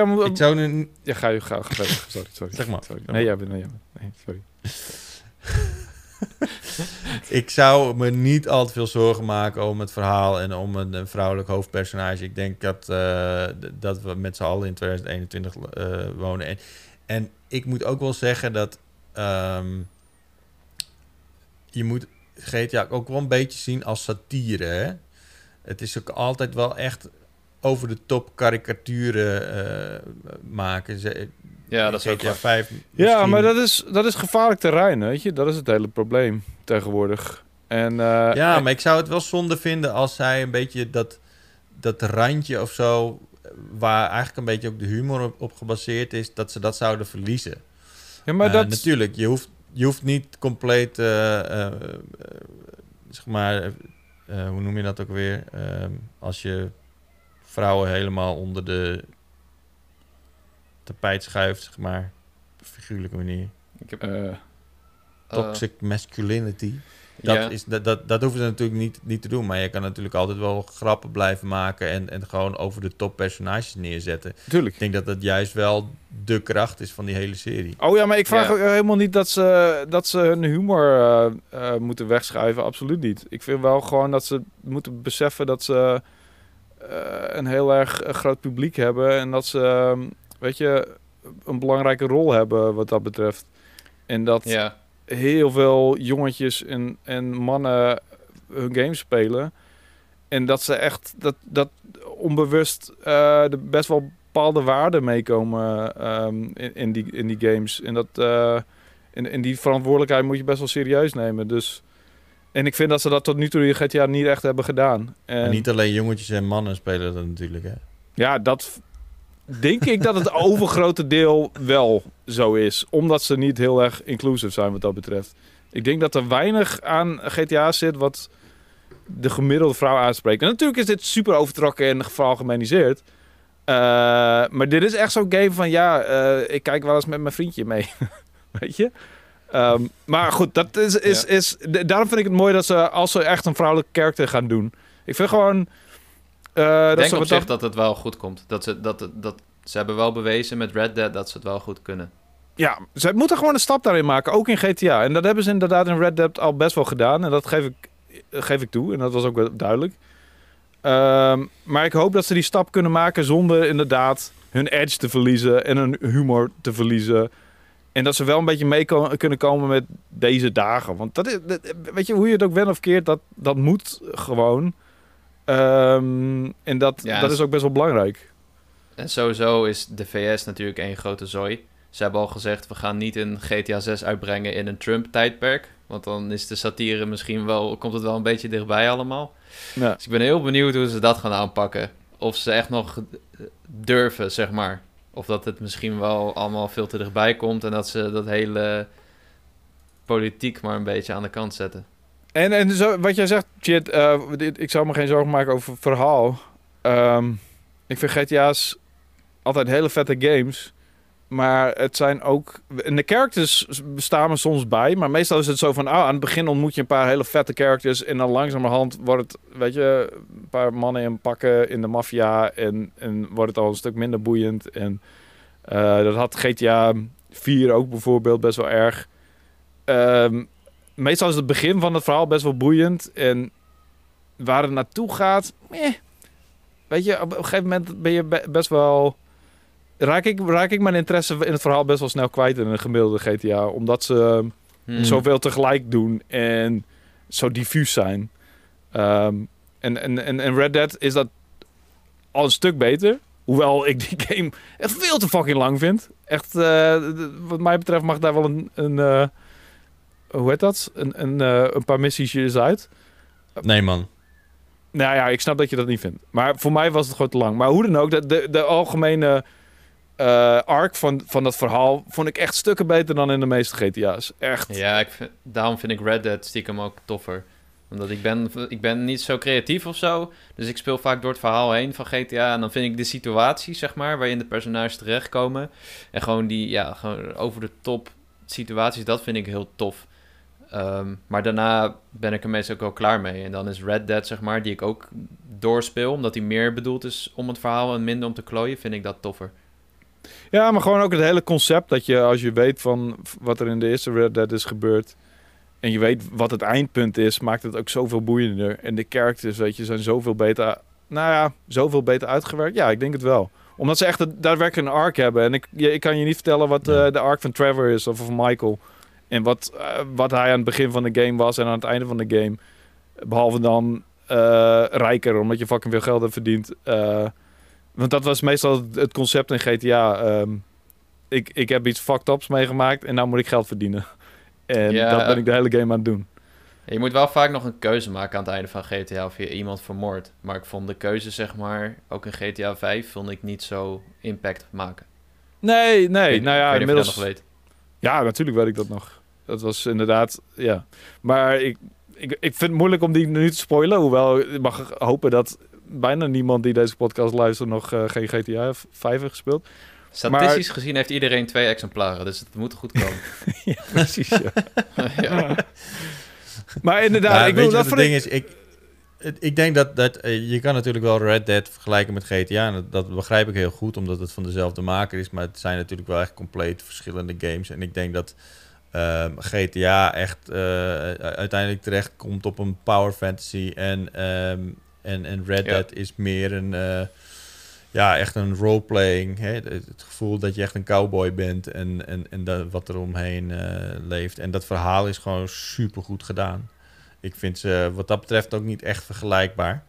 moet... ik zou nu... Ja, ga je ga. Sorry, sorry. Zeg maar. Sorry. Nee, jij bent... Nee, jij bent- nee, sorry. *laughs* Ik zou me niet al te veel zorgen maken om het verhaal en om een, vrouwelijk hoofdpersonage. Ik denk dat, eh, dat we met z'n allen in 2021 eh, wonen. En, en ik moet ook wel zeggen dat ehm, je moet GTA ook wel een beetje zien als satire. Hè? Het is ook altijd wel echt over de top karikaturen eh, maken. Ja, dat is ook GTA waar. 5 Ja, maar dat is, dat is gevaarlijk terrein, weet je. Dat is het hele probleem tegenwoordig. En, eh, Ja, en- maar ik zou het wel zonde vinden als zij een beetje dat, dat randje of zo, waar eigenlijk een beetje ook de humor op, op gebaseerd is, dat ze dat zouden verliezen. ja, maar Eh, dat... Natuurlijk, je hoeft, je hoeft niet compleet, eh, eh, eh, zeg maar, eh, eh, hoe noem je dat ook weer? Ehm, als je vrouwen helemaal onder de tapijt schuift, zeg maar, op een figuurlijke manier. Ik heb, eh, eh, Toxic masculinity. Dat, is, dat, dat, dat hoeven ze natuurlijk niet, niet te doen. Maar je kan natuurlijk altijd wel grappen blijven maken. En, en gewoon over de top personages neerzetten. tuurlijk. Ik denk dat dat juist wel de kracht is van die hele serie. Oh ja, maar ik vraag Ja. ook helemaal niet dat ze, dat ze hun humor eh, moeten wegschuiven. Absoluut niet. Ik vind wel gewoon dat ze moeten beseffen dat ze eh, een heel erg groot publiek hebben. En dat ze, ehm, weet je, een belangrijke rol hebben wat dat betreft. En dat ja. heel veel jongetjes en, en mannen hun games spelen. En dat ze echt dat, dat onbewust eh er best wel bepaalde waarden meekomen ehm, in, in, die, in die games. En dat eh, in, in die verantwoordelijkheid moet je best wel serieus nemen. Dus, en ik vind dat ze dat tot nu toe in GTA niet echt hebben gedaan. En, Maar niet alleen jongetjes en mannen spelen dat natuurlijk. Hè? ja, dat denk ik dat het overgrote deel wel zo is. Omdat ze niet heel erg inclusive zijn wat dat betreft. Ik denk dat er weinig aan GTA zit wat, de gemiddelde vrouw aanspreekt. En natuurlijk is dit super overtrokken en veralgemeniseerd. Uh, maar dit is echt zo'n game van, ja, uh, ik kijk wel eens met mijn vriendje mee. *laughs* Weet je? Um, maar goed, dat is, is, ja. is, daarom vind ik het mooi dat ze, als ze echt een vrouwelijke karakter gaan doen. Ik vind gewoon... Uh, ik denk op zich dat het wel goed komt. Dat ze, dat, dat, ze hebben wel bewezen met Red Dead dat ze het wel goed kunnen. Ja, ze moeten gewoon een stap daarin maken, ook in GTA. En dat hebben ze inderdaad in Red Dead al best wel gedaan. En dat geef ik, geef ik toe. En dat was ook wel duidelijk. Um, maar ik hoop dat ze die stap kunnen maken zonder inderdaad hun edge te verliezen en hun humor te verliezen. En dat ze wel een beetje mee kunnen komen met deze dagen. Want dat is, weet je, hoe je het ook bent of keert, dat, dat moet gewoon. Um, en dat, ja, dat is ook best wel belangrijk. En sowieso is de VS natuurlijk één grote zooi. Ze hebben al gezegd, we gaan niet een GTA 6 uitbrengen in een Trump-tijdperk. Want dan is de satire misschien wel, komt het wel een beetje dichtbij allemaal. Ja. Dus ik ben heel benieuwd hoe ze dat gaan aanpakken. Of ze echt nog durven, zeg maar. Of dat het misschien wel allemaal veel te dichtbij komt en dat ze dat hele politiek maar een beetje aan de kant zetten. En, en zo, wat jij zegt, Chit, uh, ik zou me geen zorgen maken over verhaal. Um, ik vind GTA's altijd hele vette games. Maar het zijn ook. En de characters bestaan er soms bij. Maar meestal is het zo van. Ah, aan het begin ontmoet je een paar hele vette characters. En dan langzamerhand wordt het. Weet je. Een paar mannen in pakken in de maffia. En, en wordt het al een stuk minder boeiend. En uh, dat had GTA 4 ook bijvoorbeeld best wel erg. Um, meestal is het begin van het verhaal best wel boeiend. En waar het naartoe gaat. Eh, weet je, op een gegeven moment ben je best wel raak ik, raak ik mijn interesse in het verhaal best wel snel kwijt in een gemiddelde GTA. Omdat ze hmm. zoveel tegelijk doen en zo diffuus zijn. Um, en, en, en, Red Dead is dat al een stuk beter. Hoewel ik die game echt veel te fucking lang vind. Echt, uh, wat mij betreft mag daar wel een... een uh, hoe heet dat? Een, een, uh, een paar missies uit. Nee, man. Nou ja, ik snap dat je dat niet vindt. Maar voor mij was het gewoon te lang. Maar hoe dan ook, de, de, de algemene uh, arc van, van dat verhaal vond ik echt stukken beter dan in de meeste GTA's. Echt. Ja, ik vind, daarom vind ik Red Dead stiekem ook toffer. Omdat ik ben, ik ben niet zo creatief of zo. Dus ik speel vaak door het verhaal heen van GTA. En dan vind ik de situatie, zeg maar, waarin de personages terechtkomen. En gewoon die, ja, gewoon over de top situaties, dat vind ik heel tof. Um, maar daarna ben ik er meestal ook wel klaar mee. En dan is Red Dead, zeg maar, die ik ook doorspeel. Omdat die meer bedoeld is om het verhaal en minder om te klooien, vind ik dat toffer. Ja, maar gewoon ook het hele concept dat je als je weet van wat er in de eerste Red Dead is gebeurd en je weet wat het eindpunt is, maakt het ook zoveel boeiender. En de characters, weet je, zijn zoveel beter, nou ja, zoveel beter uitgewerkt. Ja, ik denk het wel. Omdat ze echt daadwerkelijk een arc hebben. En ik, ik kan je niet vertellen wat uh, de arc van Trevor is of van Michael. En wat, uh, wat hij aan het begin van de game was en aan het einde van de game. Behalve dan uh, rijker, omdat je fucking veel geld hebt verdiend. Want dat was meestal het concept in GTA. Um, ehm, ik, ik heb iets fucked ups meegemaakt en nou moet ik geld verdienen. *laughs* En ja, dat ben ik de hele game aan het doen. Je moet wel vaak nog een keuze maken aan het einde van GTA of je iemand vermoordt. Maar ik vond de keuze, zeg maar, ook in GTA 5, vond ik niet zo impact maken. Nee, nee. Nou ja, inmiddels... nog weet. Ja, natuurlijk weet ik dat nog. Dat was inderdaad, ja. Maar ik, ik, ik vind het moeilijk om die nu te spoilen. Hoewel ik mag hopen dat bijna niemand die deze podcast luistert nog uh, geen GTA 5 heeft gespeeld. Statistisch gezien heeft iedereen twee exemplaren, dus het moet goed komen. *laughs* ja, precies. *laughs* Ja. ja. Maar inderdaad, ik wil dat het ding is, ik, ik denk dat, dat eh, je kan natuurlijk wel Red Dead vergelijken met GTA. En dat, dat, begrijp ik heel goed, omdat het van dezelfde maker is. Maar het zijn natuurlijk wel echt compleet verschillende games. En ik denk dat um, GTA echt uh, uiteindelijk terecht komt op een power fantasy. En um, en, en Red Dead is meer een, uh, ja, echt een roleplaying. Hè? Het, gevoel dat je echt een cowboy bent en, en, en dat, wat er omheen uh, leeft. En dat verhaal is gewoon super goed gedaan. Ik vind ze wat dat betreft ook niet echt vergelijkbaar.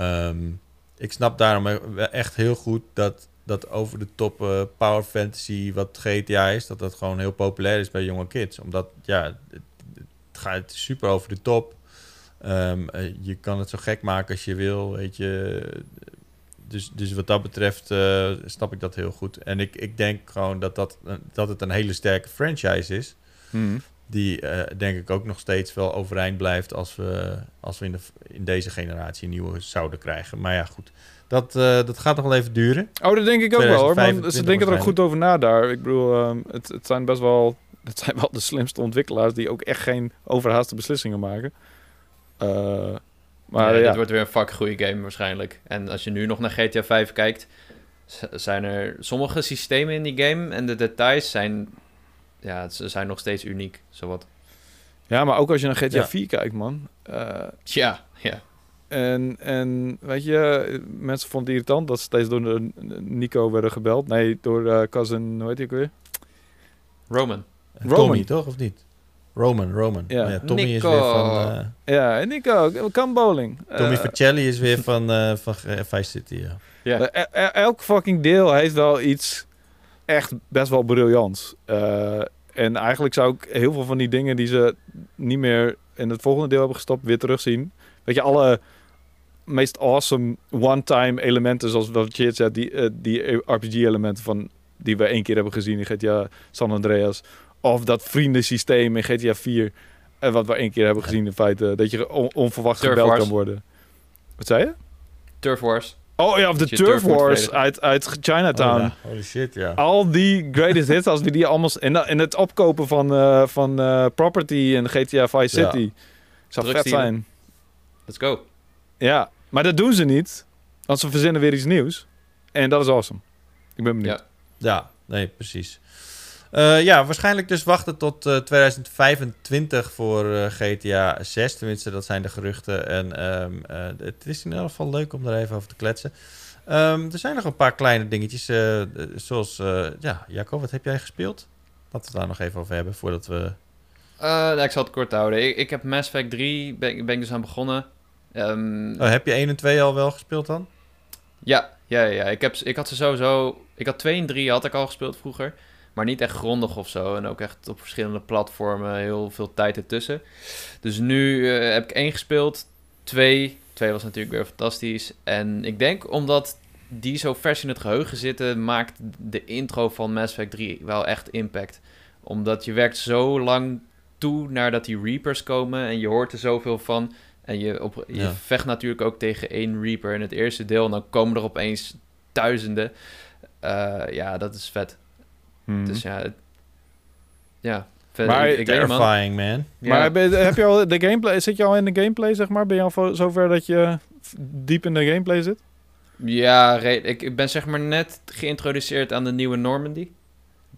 Um, ik snap daarom echt heel goed dat, dat over de top uh, power fantasy wat GTA is, dat dat gewoon heel populair is bij jonge kids. Omdat ja, het, gaat super over de top. Um, je kan het zo gek maken als je wil, weet je. Dus, dus wat dat betreft uh, snap ik dat heel goed. En ik, ik denk gewoon dat, dat, dat het een hele sterke franchise is. Hmm. Die eh, denk ik ook nog steeds wel overeind blijft als we, als we in, de, in deze generatie een nieuwe zouden krijgen. Maar ja, goed. Dat, eh, dat gaat nog wel even duren. Oh, dat denk ik ook wel hoor. Maar 2025 ze denken er ook goed over na daar. Ik bedoel, ehm, het, het zijn best wel... *laughs* Het zijn wel de slimste ontwikkelaars die ook echt geen overhaaste beslissingen maken. Eh, maar Ja, ja, Dit wordt weer een fucking goede game waarschijnlijk. En als je nu nog naar GTA 5 kijkt, zijn er sommige systemen in die game en de details zijn, ja, ze zijn nog steeds uniek, zowat. ja, maar ook als je naar GTA Ja. 4 kijkt, man. Eh, Ja, ja. en, en weet je, mensen vonden het irritant dat ze steeds door de Nico werden gebeld. Nee, door eh cousin, hoe heet hij ook weer? Roman. Roman. Tommy, toch? Of niet? Roman, Roman. Ja. Maar Tommy is weer van... eh, Ja, en Nico, come bowling. Tommy Eh, Vercelli is weer van, eh van eh, Vice City, ja. Ja. Eh, e- elk fucking deel heeft wel iets echt best wel briljants. Eh, en eigenlijk zou ik heel veel van die dingen die ze niet meer in het volgende deel hebben gestopt, weer terugzien. Weet je, alle meest awesome one-time elementen, zoals wat je het zegt, die, eh, die RPG-elementen van die we één keer hebben gezien in GTA San Andreas. Of dat vriendensysteem in GTA 4. En wat we één keer hebben gezien in feite. Dat je on- onverwacht gebeld kan worden. Wat zei je? Turf Wars. Oh ja, of de Turf Wars uit, uit Chinatown. Oh, ja. Holy shit, ja. Al die greatest hits, als we die allemaal... En, en het opkopen van, eh, van eh, property in GTA Vice Ja. City. Zou vet Drugsdealer. zijn. Let's go. Ja, maar dat doen ze niet. Want ze verzinnen weer iets nieuws. En dat is awesome. Ik ben benieuwd. Ja. Ja, nee, precies. Eh, ja, waarschijnlijk dus wachten tot eh, 2025 voor eh, GTA 6. Tenminste, dat zijn de geruchten. En ehm, eh, het is in ieder geval leuk om er even over te kletsen. Ehm, er zijn nog een paar kleine dingetjes. eh, eh, zoals, eh, ja, Jacob, wat heb jij gespeeld? Laten we het daar nog even over hebben voordat we... Eh, nou, ik zal het kort houden. Ik, ik heb Mass Effect 3, ben, ben ik dus aan begonnen. Ehm, Oh, heb je 1 en 2 al wel gespeeld dan? Ja, ja, ja. Ik, heb, ik had ze sowieso... Ik had 2 en 3 had ik al gespeeld vroeger. Maar niet echt grondig of zo. En ook echt op verschillende platformen. Heel veel tijd ertussen. Dus nu eh, heb ik 1 gespeeld. 2. 2 was natuurlijk weer fantastisch. En ik denk omdat die zo vers in het geheugen zitten... maakt de intro van Mass Effect 3 wel echt impact. Omdat je werkt zo lang toe naar dat die Reapers komen. En je hoort er zoveel van... En je, op, je Ja. vecht natuurlijk ook tegen één Reaper in het eerste deel. En dan komen er opeens duizenden. Eh, ja, dat is vet. Hmm. Dus ja, het- ja. Vet. Maar ik, man. Terrifying, man. Ja. Maar ben- heb je al de gameplay, zit je al in de gameplay, zeg maar? Ben je al zover dat je diep in de gameplay zit? Ja, ik, ik ben zeg maar net geïntroduceerd aan de nieuwe Normandy.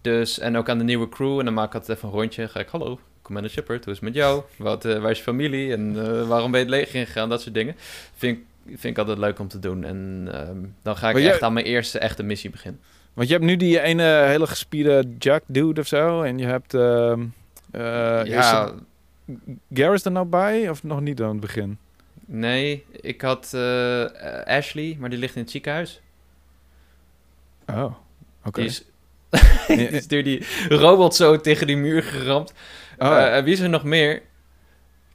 Dus, en ook aan de nieuwe crew. En dan maak ik altijd even een rondje. Ga ik, hallo, Commander Shepard, hoe is het met jou? Wat, eh, waar is je familie? En eh, waarom ben je het leger ingegaan? Dat soort dingen. Vind, ik- vind ik altijd leuk om te doen. En ehm, dan ga ik jij- echt aan mijn eerste echte missie beginnen. Want je hebt nu die ene hele gespierde Jack dude of zo. En je hebt... ehm eh, ja, Garrus er nou bij? Of nog niet aan het begin? nee, ik had eh, Ashley, maar die ligt in het ziekenhuis. Oh, oké. Die is, *laughs* *laughs* die is door die robot zo tegen die muur geramd. Oh, Eh, wie is er nog meer?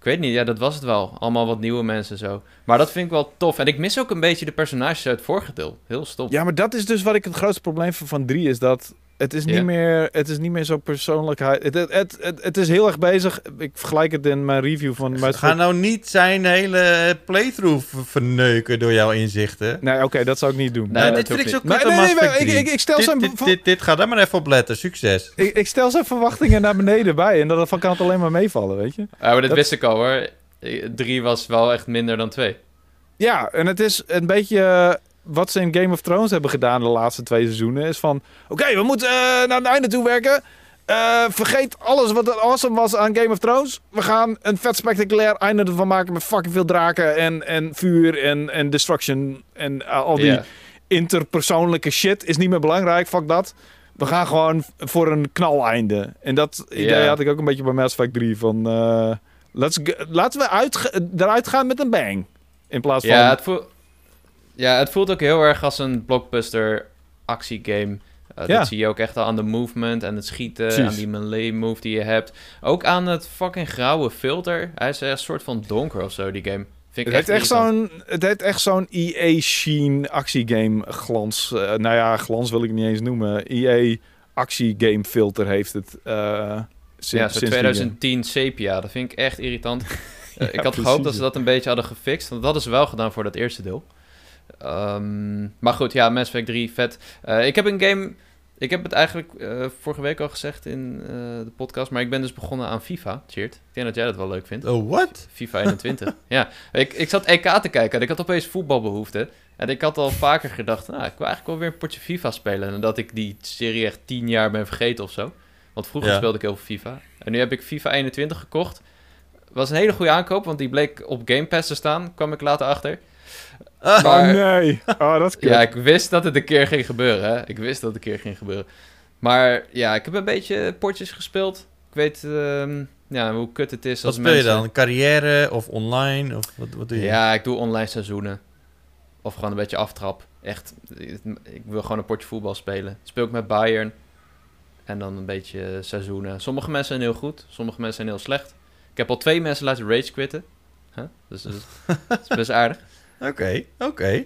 Ik weet niet, ja, dat was het wel. Allemaal wat nieuwe mensen zo. Maar dat vind ik wel tof. En ik mis ook een beetje de personages uit het vorige deel. Heel stom. Ja, maar dat is dus wat ik het grootste probleem vind van 3 is dat het is niet meer het is niet meer zo persoonlijkheid. Het, het, het, het, het is heel erg bezig. Ik vergelijk het in mijn review van Ga nou niet zijn hele playthrough verneuken door jouw inzichten. Nee, oké, dat zou ik niet doen. Nee, Nou, dat dit vind ik zo Nee, kut nee, nee, ik, 3. ik, ik stel dit, zijn dit, dit, dit, ga daar maar even op letten. Succes. ik, ik stel zijn verwachtingen naar beneden bij en dat kan het alleen maar meevallen, weet je? Ja, maar dat, Dat- wist ik al hoor. Drie was wel echt minder dan twee. Ja, en het is een beetje eh, wat ze in Game of Thrones hebben gedaan de laatste twee seizoenen. Is van, oké, we moeten eh, naar het einde toe werken. Eh, vergeet alles wat er awesome was aan Game of Thrones. We gaan een vet spectaculair einde ervan maken met fucking veel draken en, en vuur en, en destruction. En eh, al die interpersoonlijke shit is niet meer belangrijk. Fuck dat. We gaan gewoon voor een knaleinde. En dat idee had ik ook een beetje bij Mass Effect 3. Van, let's go- laten we eruit gaan met een bang. In plaats van... Ja, het voelt, ja, het voelt ook heel erg als een blockbuster actiegame. Eh, Ja. Dat zie je ook echt al aan de movement en het schieten, Precies. aan die melee move die je hebt. Ook aan het fucking grauwe filter. Hij is echt een soort van donker of zo, die game. Vind ik Het heeft echt zo'n, het heeft echt zo'n EA Sheen actiegame glans. Eh, nou ja, glans wil ik niet eens noemen. EA actiegame filter heeft het. Eh, Sinds, ja, sinds die 2010 sepia. Dat vind ik echt irritant. *laughs* Ik had precies, gehoopt dat ze dat een beetje hadden gefixt. Want dat ze wel gedaan voor dat eerste deel. Ehm, maar goed, ja, Mass Effect 3, vet. Eh, ik heb een game... Ik heb het eigenlijk eh, vorige week al gezegd in eh, de podcast. Maar ik ben dus begonnen aan FIFA, Cheert. Ik denk dat jij dat wel leuk vindt. Oh, what? FIFA 21. *laughs* ja, ik, ik zat EK te kijken en ik had opeens voetbalbehoefte. En ik had al vaker gedacht, nou, ik wil eigenlijk wel weer een potje FIFA spelen. En dat ik die serie echt tien jaar ben vergeten of zo. Want vroeger Ja. speelde ik heel veel FIFA. En nu heb ik FIFA 21 gekocht. Was een hele goede aankoop, want die bleek op Game Pass te staan. Kwam ik later achter. Ah, Maar- Oh nee. Oh, dat is kut. Ja, ik wist dat het een keer ging gebeuren. Hè? Ik wist dat het een keer ging gebeuren. Maar ja, ik heb een beetje potjes gespeeld. Ik weet ehm, ja, hoe kut het is wat als speel je dan? Carrière of online? Of wat, wat doe je? Ja, ik doe online seizoenen. Of gewoon een beetje aftrap. Echt, ik wil gewoon een potje voetbal spelen. Speel ik met Bayern. En dan een beetje seizoenen. Sommige mensen zijn heel goed, sommige mensen zijn heel slecht. Ik heb al twee mensen laten rage quitten. Huh? Dus dat is, dat is best aardig. Oké, oké. Nou,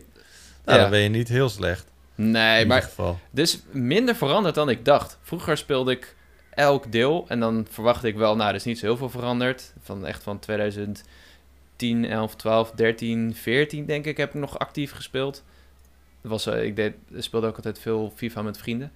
Ja. dan ben je niet heel slecht. Nee, in maar geval. Dus minder veranderd dan ik dacht. Vroeger speelde ik elk deel en dan verwachtte ik wel, nou, er is niet zo heel veel veranderd. Van echt van 2010, 11, 12, 13, 14 denk ik heb ik nog actief gespeeld. Dat was, eh, ik deed, speelde ook altijd veel FIFA met vrienden.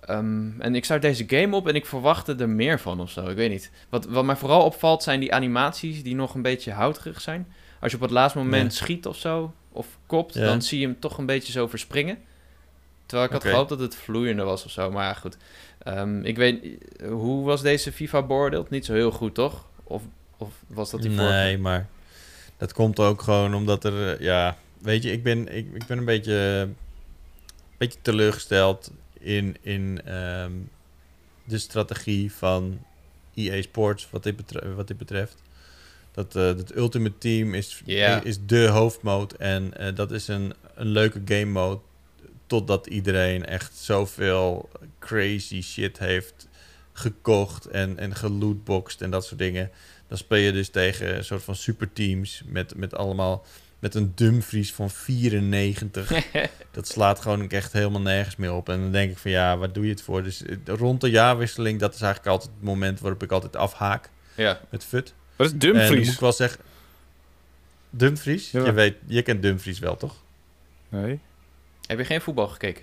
Ehm, en ik start deze game op en ik verwachtte er meer van of zo. Ik weet niet. Wat, wat mij vooral opvalt zijn die animaties die nog een beetje houterig zijn. Als je op het laatste moment schiet of zo, of kopt, Ja. dan zie je hem toch een beetje zo verspringen. Terwijl ik had gehoopt dat het vloeiender was of zo. Maar ja, goed. Ehm, ik weet, hoe was deze FIFA beoordeeld? Niet zo heel goed, toch? Of, of was dat die? Nee, maar dat komt ook gewoon omdat er, eh, ja, weet je, ik ben, ik, ik ben een beetje, een beetje teleurgesteld in, in ehm, de strategie van EA Sports wat dit, wat dit betreft. Dat eh het Ultimate Team is, Ja. is de hoofdmode en eh, dat is een, een leuke game mode totdat iedereen echt zoveel crazy shit heeft gekocht en, en gelootboxed en dat soort dingen. Dan speel je dus tegen een soort van superteams met, met allemaal met een Dumfries van 94. *laughs* dat slaat gewoon echt helemaal nergens meer op. En dan denk ik van ja, waar doe je het voor? Dus eh, rond de jaarwisseling, dat is eigenlijk altijd het moment waarop ik altijd afhaak ja. met FUT. Wat is En dan moet Dumfries? ik wel zeggen... Dumfries? Ja. Je, weet, je kent Dumfries wel, toch? Nee. Heb je geen voetbal gekeken?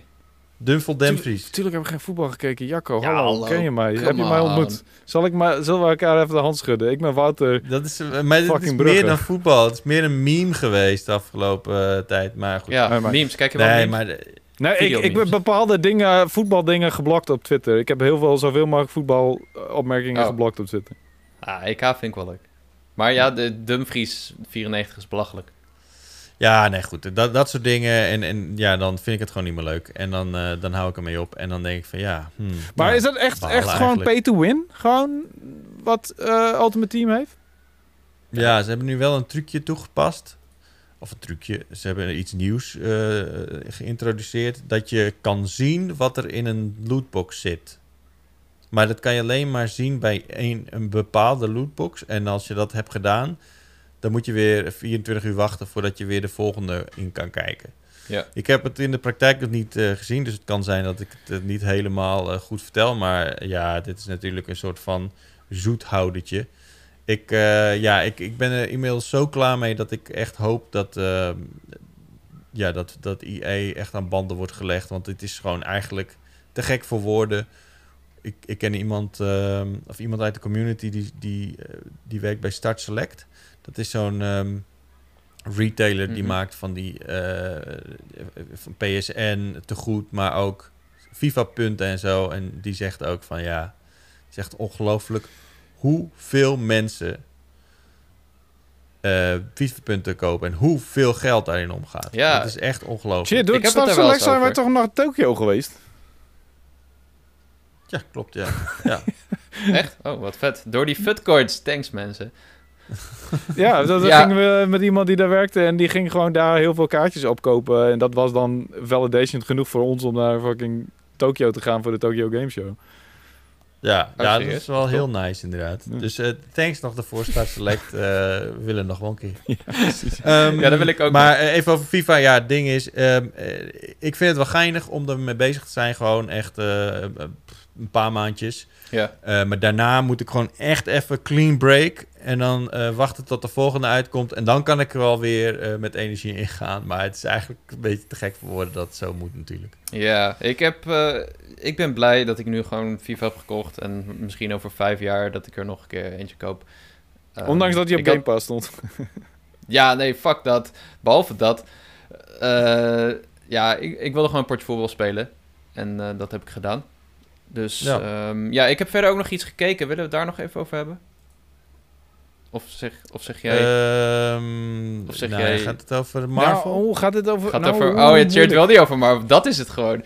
Dumfel Dumfries. Tuurlijk heb ik geen voetbal gekeken. Jacco, Ja, hallo, hallo. ken je mij? Come heb je mij on. ontmoet? Zal ik maar, zullen we elkaar even de hand schudden? Ik ben Wouter. Dat is, eh, maar dit is Fucking meer dan voetbal. Het is meer een meme geweest de afgelopen eh, tijd. Maar goed. Ja, Nee, maar- memes. Kijk je wel nee, memes? maar de- Nee, ik, ik ben bepaalde dingen, voetbaldingen geblokt op Twitter. Ik heb heel veel, zoveel mogelijk voetbalopmerkingen Oh. geblokt op Twitter. Ah, EK vind ik wel leuk. Maar ja, de Dumfries 94 is belachelijk. ja, nee, goed. Dat, dat soort dingen. En, en ja, dan vind ik het gewoon niet meer leuk. En dan, eh, dan hou ik ermee op. En dan denk ik van ja. hmm, Maar ja, is dat echt, echt gewoon pay to win? Gewoon wat eh Ultimate Team heeft? Ja, ze hebben nu wel een trucje toegepast. Of een trucje. Ze hebben iets nieuws eh, geïntroduceerd. Dat je kan zien wat er in een lootbox zit. Maar dat kan je alleen maar zien bij een, een bepaalde lootbox. En als je dat hebt gedaan, dan moet je weer 24 uur wachten voordat je weer de volgende in kan kijken. Ja. Ik heb het in de praktijk nog niet eh, gezien, dus het kan zijn dat ik het niet helemaal eh, goed vertel. Maar ja, dit is natuurlijk een soort van zoethoudertje. Ik, eh, ja, ik, ik ben er inmiddels zo klaar mee dat ik echt hoop dat, eh, ja, dat, dat EA echt aan banden wordt gelegd. Want het is gewoon eigenlijk te gek voor woorden. Ik, ik ken iemand, eh, of iemand uit de community die, die, eh, die werkt bij Start Select. Dat is zo'n ehm, retailer die Mhm. maakt van die eh, van PSN te goed, maar ook FIFA-punten en zo. En die zegt ook van ja, het is echt ongelooflijk hoeveel mensen eh FIFA-punten kopen en hoeveel geld daarin omgaat. Ja. Het is echt ongelooflijk. Shit, door Ik het heb het wel Select zijn wij toch naar Tokio geweest? Ja, klopt, ja. ja. *laughs* Echt? Oh, wat vet. Door die futcoins. Thanks, mensen. *laughs* Ja, dat, Ja. gingen we met iemand die daar werkte en die ging gewoon daar heel veel kaartjes opkopen. En dat was dan validation genoeg voor ons om naar fucking Tokio te gaan voor de Tokyo Game Show. Ja, Oh, ja dat is wel Top. heel nice inderdaad. Ja. Dus eh, thanks nog daarvoor, Start Select. *laughs* eh, we willen nog wel een keer. Ja. Ehm, Ja, dat wil ik ook Maar eh, even over FIFA. Ja, het ding is... ehm, eh, ik vind het wel geinig om er mee bezig te zijn. Gewoon echt... een paar maandjes. Ja. Eh, maar daarna moet ik gewoon echt even clean break. En dan eh, wachten tot de volgende uitkomt. En dan kan ik er wel weer eh, met energie in gaan. Maar het is eigenlijk een beetje te gek voor woorden dat het zo moet natuurlijk. Ja, ik, heb, eh, ik ben blij dat ik nu gewoon FIFA heb gekocht. En misschien over vijf jaar dat ik er nog een keer eentje koop. Ehm, Ondanks dat je op Game had- Pass stond. *laughs* Ja, nee, fuck dat. Behalve dat. eh, ja, ik, ik wilde gewoon een potje voetbal spelen. En eh, dat heb ik gedaan. Dus Ja. ja. ja, ik heb verder ook nog iets gekeken. Willen we het daar nog even over hebben? Of zeg, of zeg jij... Ehm, Of zeg nou, jij- Gaat het over Marvel? Nou, hoe gaat het over... gaat nou, over... Oh, je cheert wel niet over, maar dat is het gewoon.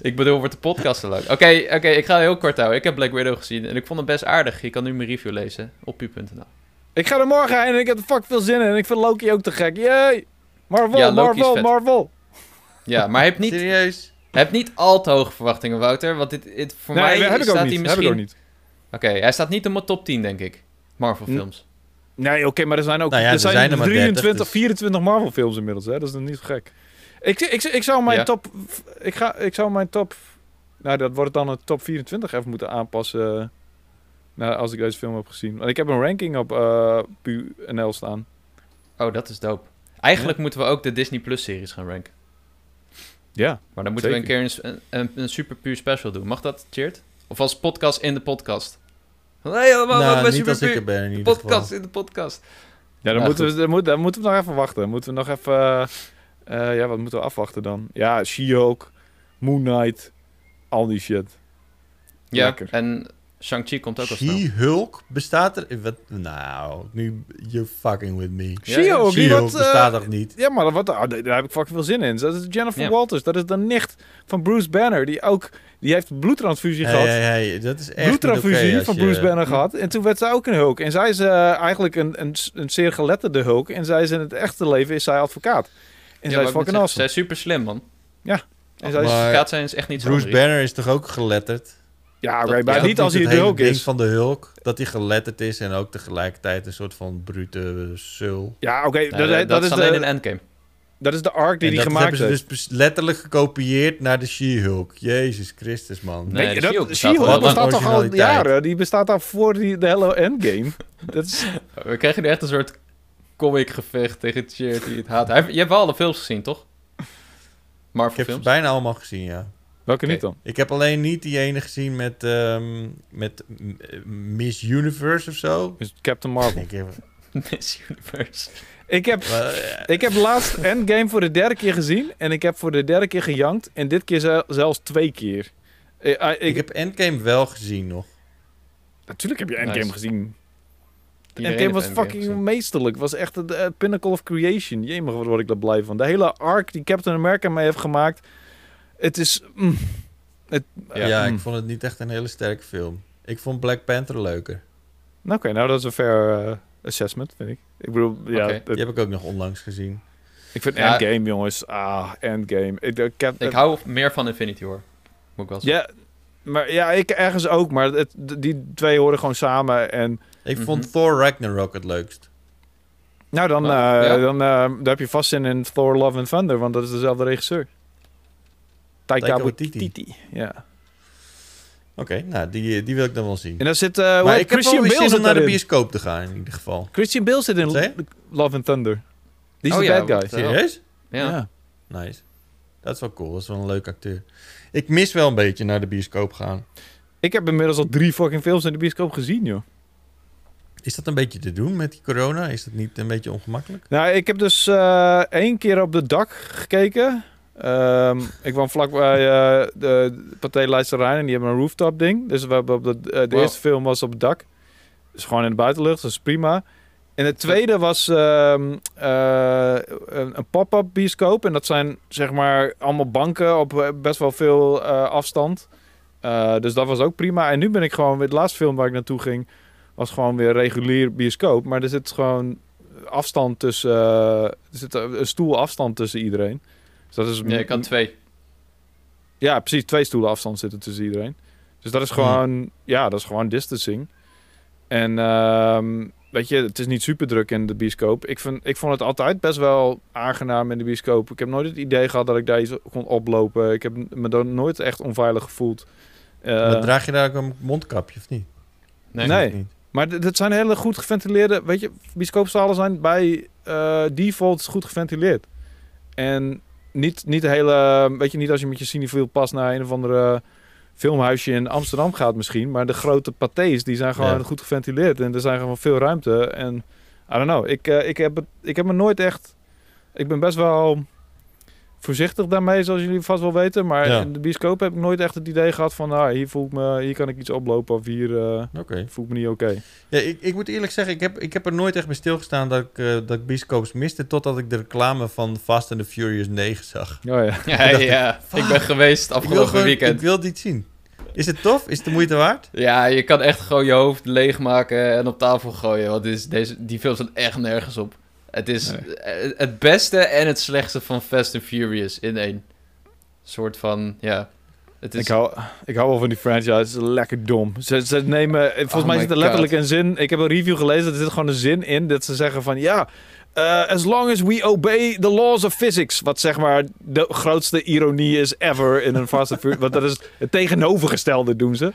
Ik bedoel, wordt de podcast te lang. Oké, oké, ik ga heel kort houden. Ik heb Black Widow gezien en ik vond het best aardig. Je kan nu mijn review lezen op pu.nl. Ik ga er morgen heen en ik heb er fuck veel zin in. En ik vind Loki ook te gek. Yay! Marvel, Ja, Marvel. Marvel. Ja, maar heb niet, Serieus? Heb niet al te hoge verwachtingen, Wouter. Want dit, dit, voor nee, mij heb ik ook staat niet. hij Heb misschien... ik ook niet. Oké, hij staat niet in mijn top 10, denk ik. Marvel films. Nee, oké, maar er zijn ook Nou ja, er er zijn, zijn er maar 23, 30, dus- 24 Marvel films inmiddels, hè? Dat is nog niet zo gek. Ik, ik, ik zou mijn Ja. top ik, ga, ik zou mijn top nou dat wordt dan een top 24 even moeten aanpassen eh, nou, als ik deze film heb gezien. Want ik heb een ranking op eh PU.nl staan. Oh, dat is dope. Eigenlijk moeten we ook de Disney Plus series gaan ranken. Ja. Maar dan moeten we een keer een, een, een super puur special doen. Mag dat, Cheert? Of als podcast in de podcast? Nee, helemaal nou, bij niet super als ik puur. er ben in ieder Podcast geval. in de podcast. Ja, dan, Ja, moeten we, dan, moet, dan moeten we nog even wachten. Dan moeten we nog even eh, eh, ja, wat moeten we afwachten dan? Ja, She-Hulk, Moon Knight, al die shit. Ja, Lekker. en Shang-Chi komt ook al snel. She-Hulk bestaat er... Wat, nou, nu you're fucking with me. Ja, She-Hulk, eh, bestaat toch niet? Ja, maar wat, ah, daar heb ik fucking veel zin in. Dat is Jennifer Ja. Walters. Dat is de nicht van Bruce Banner. Die ook, die heeft bloedtransfusie Hey, gehad. hey, hey, dat is echt bloedtransfusie van je- Bruce Banner gehad. En toen werd zij ook een Hulk. En zij is eh, eigenlijk een, een, een zeer geletterde Hulk. En zij is in het echte leven is zij advocaat. En zij is fucking awesome. Zij is super slim, man. En zij is, Advocaat zijn is echt niet zo Bruce. Banner is toch ook geletterd? Ja, dat- maar ja, niet als hij het de hele Hulk ding is. van de Hulk, dat hij geletterd is en ook tegelijkertijd een soort van brute sul. Ja, oké, Nee, dat, dat, dat, is alleen de, in Endgame. dat is de arc die hij dat gemaakt hebben heeft. ze dus letterlijk gekopieerd naar de She-Hulk. Jezus Christus, man. Nee, de She-Hulk dat, bestaat al lang. bestaat toch al jaren? Die bestaat al voor die, de hele Endgame. *laughs* Dat is, We krijgen nu echt een soort comic gevecht tegen Cheert die het haat. Je hebt wel alle films gezien, toch? Ik Marvel heb ze films? bijna allemaal gezien, ja. Welke niet dan? Ik heb alleen niet die ene gezien met, ehm, met eh, Miss Universe of zo. Is Captain Marvel. Ik heb, *laughs* Miss Universe. Ik heb, eh, ik heb laatst Endgame voor de derde keer gezien. En ik heb voor de derde keer gejankt. En dit keer zel- zelfs twee keer. Eh, ah, ik, ik heb Endgame wel gezien nog. natuurlijk heb je Endgame Nice. gezien. Iedereen Endgame was Endgame fucking gezien. meesterlijk. Het was echt de pinnacle of creation. Jemig, wat word ik daar blij van. De hele arc die Captain America mee heeft gemaakt. Het is... mm, het, Ja. Ja, mm. ik vond het niet echt een hele sterke film. Ik vond Black Panther leuker. Nou, Oké, nou dat is een fair eh, assessment, vind ik. Ik bedoel, ja, het- Die heb ik ook nog onlangs gezien. ik vind Ja. Endgame, jongens. Ah, Endgame. Ik, ik, heb- Ik hou meer van Infinity War. Moet ik wel zeggen. Ja, maar ja, ik ergens ook. Maar het, die twee horen gewoon samen. En Ik Mhm. vond Thor Ragnarok het leukst. nou, dan, Oh, eh, ja? dan, eh, dan heb je vast zin in Thor, Love and Thunder. Want dat is dezelfde regisseur. Taika Taika Waititi. Waititi. Ja. Oké, nou, die, die wil ik dan wel zien. En daar zit... eh, maar ik heb Christian weer Bale zin zit om naar de bioscoop te gaan, in ieder geval. Christian Bale zit in Love and Thunder. Die is Oh de ja, bad guy. eh, Serieus? Ja. Nice. Dat is wel cool. Dat is wel een leuk acteur. Ik mis wel een beetje naar de bioscoop gaan. Ik heb inmiddels al drie fucking films in de bioscoop gezien, joh. Is dat een beetje te doen met die corona? Is dat niet een beetje ongemakkelijk? Nou, ik heb dus eh, één keer op de dak gekeken. Ehm, ik woon vlakbij eh de Pathé Leidse Rijn en die hebben een rooftop ding. Dus we hebben op de, eh, de Wow. eerste film was op het dak. Dus gewoon in de buitenlucht, dat is prima. En de tweede was ehm, eh, een, pop-up bioscoop. En dat zijn zeg maar allemaal banken op best wel veel afstand. Dus dat was ook prima. En nu ben ik gewoon weer, de laatste film waar ik naartoe ging, was gewoon weer regulier bioscoop. Maar er zit gewoon afstand tussen, er zit een stoel afstand tussen iedereen. Dus dat is Ja, je kan twee. ja, precies. Twee stoelen afstand zitten tussen iedereen. Dus dat is gewoon, ja, dat is gewoon distancing. En ehm, weet je, het is niet super druk in de bioscoop. Ik, vind, ik vond het altijd best wel aangenaam in de bioscoop. Ik heb nooit het idee gehad dat ik daar iets kon oplopen. Ik heb me daar nooit echt onveilig gevoeld. Eh, maar draag je daar ook een mondkapje of niet? Nee. Nee. Niet. Maar dat zijn hele goed geventileerde... Weet je, bioscoopzalen zijn bij eh, default goed geventileerd. En niet, niet hele... Weet je, niet als je met je cinefiel pas naar een of andere filmhuisje in Amsterdam gaat misschien. Maar de grote pathés, die zijn gewoon Ja. goed geventileerd. En er zijn gewoon veel ruimte. En I don't know. Ik, eh, ik, heb, het, ik heb me nooit echt... Ik ben best wel voorzichtig daarmee, zoals jullie vast wel weten. Maar Ja. in de bioscoop heb ik nooit echt het idee gehad van... Ah, hier, voel ik me, hier kan ik iets oplopen of hier eh, Oké. voel ik me niet oké. Ja, ik, ik moet eerlijk zeggen, ik heb, ik heb er nooit echt bij stilgestaan dat ik, eh, dat ik bioscoops miste... totdat ik de reclame van Fast and the Furious 9 zag. Oh ja. *laughs* Ja, dacht ik, ja. Ik ben geweest afgelopen gewoon, weekend. ik wil dit zien. Is het tof? Is het de moeite waard? Ja, je kan echt gewoon je hoofd leegmaken en op tafel gooien. Want is, deze, die film staat echt nergens op. Het is Nee. eh, het beste en het slechtste van Fast and Furious in één. soort van, ja. Het is, Ik hou, ik hou wel van die franchise. Het is lekker dom. Ze, ze nemen, volgens Oh mij zit er letterlijk een zin. Ik heb een review gelezen. Er zit gewoon een zin in dat ze zeggen van ja. eh, as long as we obey the laws of physics. Wat zeg maar de grootste ironie is ever in een Fast and Furious. Want dat is het tegenovergestelde doen ze.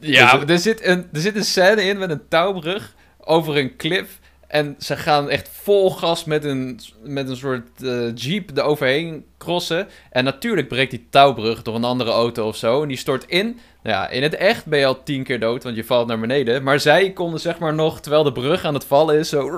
Ja, Dus- er zit, een, er zit een scène in met een touwbrug over een klif. En ze gaan echt vol gas met een, met een soort eh, jeep eroverheen crossen. En natuurlijk breekt die touwbrug door een andere auto of zo. En die stort in. Nou ja, in het echt ben je al tien keer dood, want je valt naar beneden. Maar zij konden zeg maar nog, terwijl de brug aan het vallen is, zo *laughs*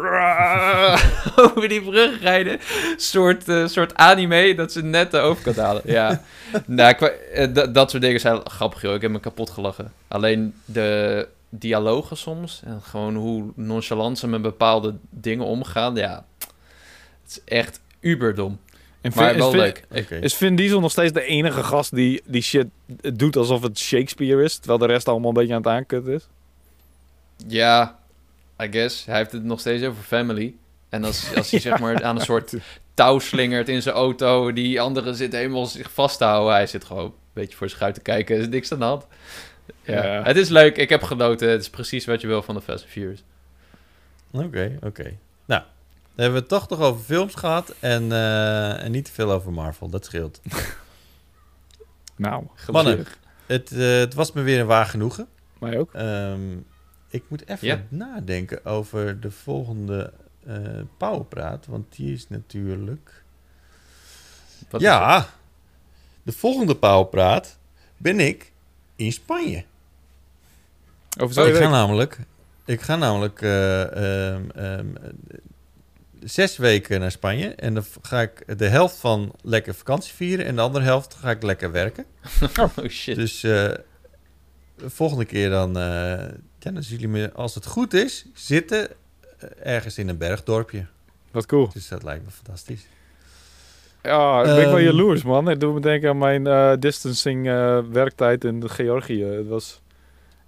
over die brug rijden. soort, eh, soort anime dat ze net de overkant halen. Ja, *laughs* nou, eh, dat soort dingen zijn grappig, joh. Ik heb me kapot gelachen. Alleen de dialogen soms, en gewoon hoe nonchalant ze met bepaalde dingen omgaan, ja, het is echt uberdom. En Maar wel is Vin- leuk. Is Vin Diesel nog steeds de enige gast die die shit doet alsof het Shakespeare is? Terwijl de rest allemaal een beetje aan het aankutten is? Ja, I guess. Hij heeft het nog steeds over family. En als, *laughs* als hij zeg maar aan een soort touw slingert in zijn auto, die andere zit helemaal zich vast te houden. Hij zit gewoon een beetje voor zich uit te kijken. Er is niks aan de hand. Ja. Het is leuk. Ik heb genoten. Het is precies wat je wil van de Fast and Furious. Oké, oké. Nou, dan hebben we het toch nog over films gehad en, eh, en niet te veel over Marvel. Dat scheelt. *laughs* Nou, Mannen. Het, eh, het was me weer een waar genoegen. Mij ook. Ehm, ik moet even nadenken over de volgende eh Powerpraat, want die is natuurlijk... Wat is ja, de volgende Powerpraat ben ik in Spanje. Over ik, twee ga weken. namelijk, ik ga namelijk eh, ehm, ehm, eh, zes weken naar Spanje. En dan ga ik de helft van lekker vakantie vieren. En de andere helft ga ik lekker werken. *laughs* Oh shit. Dus eh, de volgende keer dan... eh, ja, dan zien jullie me, als het goed is, zitten ergens in een bergdorpje. Wat cool. Dus dat lijkt me fantastisch. Ja, ik ben wel Ehm. jaloers, man. Het doet me denken aan mijn eh, distancing eh, werktijd in Georgië. Het was...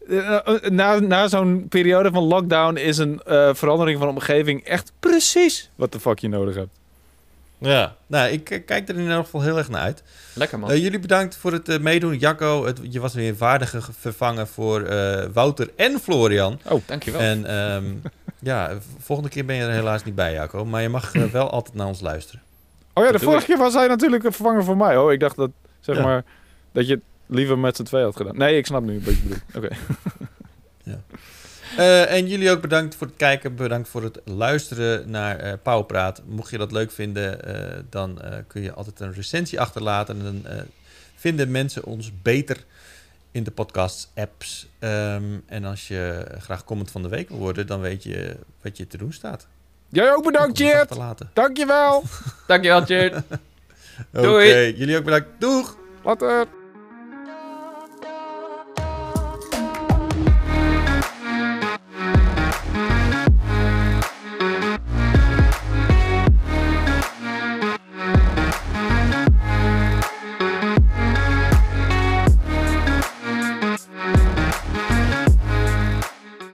Eh, na na zo'n periode van lockdown is een eh, verandering van omgeving echt precies wat de fuck je nodig hebt. Ja, nou, ik kijk er in ieder geval heel erg naar uit. Lekker man. Jullie bedankt voor het meedoen. Jacco, het, je was weer waardige vervangen voor eh, Wouter en Florian. oh, dankjewel. En ehm, *laughs* ja, volgende keer ben je er helaas niet bij, Jacco. Maar je mag *laughs* wel altijd naar ons luisteren. Oh ja, de vorige keer was hij natuurlijk een vervanger voor mij. Oh, ik dacht dat, zeg Ja. maar, dat je het liever met z'n twee had gedaan. Nee, ik snap nu een beetje bedoel. Oké. *laughs* Eh, en jullie ook bedankt voor het kijken. Bedankt voor het luisteren naar eh Pauwpraat. Mocht je dat leuk vinden, eh, dan kun je altijd een recensie achterlaten. En dan vinden mensen ons beter in de podcast-apps. Ehm, en als je graag comment van de week wil worden, dan weet je wat je te doen staat. Jij ook bedankt, achterlaten. Dankjewel. *laughs* Dankjewel, Cheert. *laughs* Oké, Doei. jullie ook bedankt. Doeg! Later.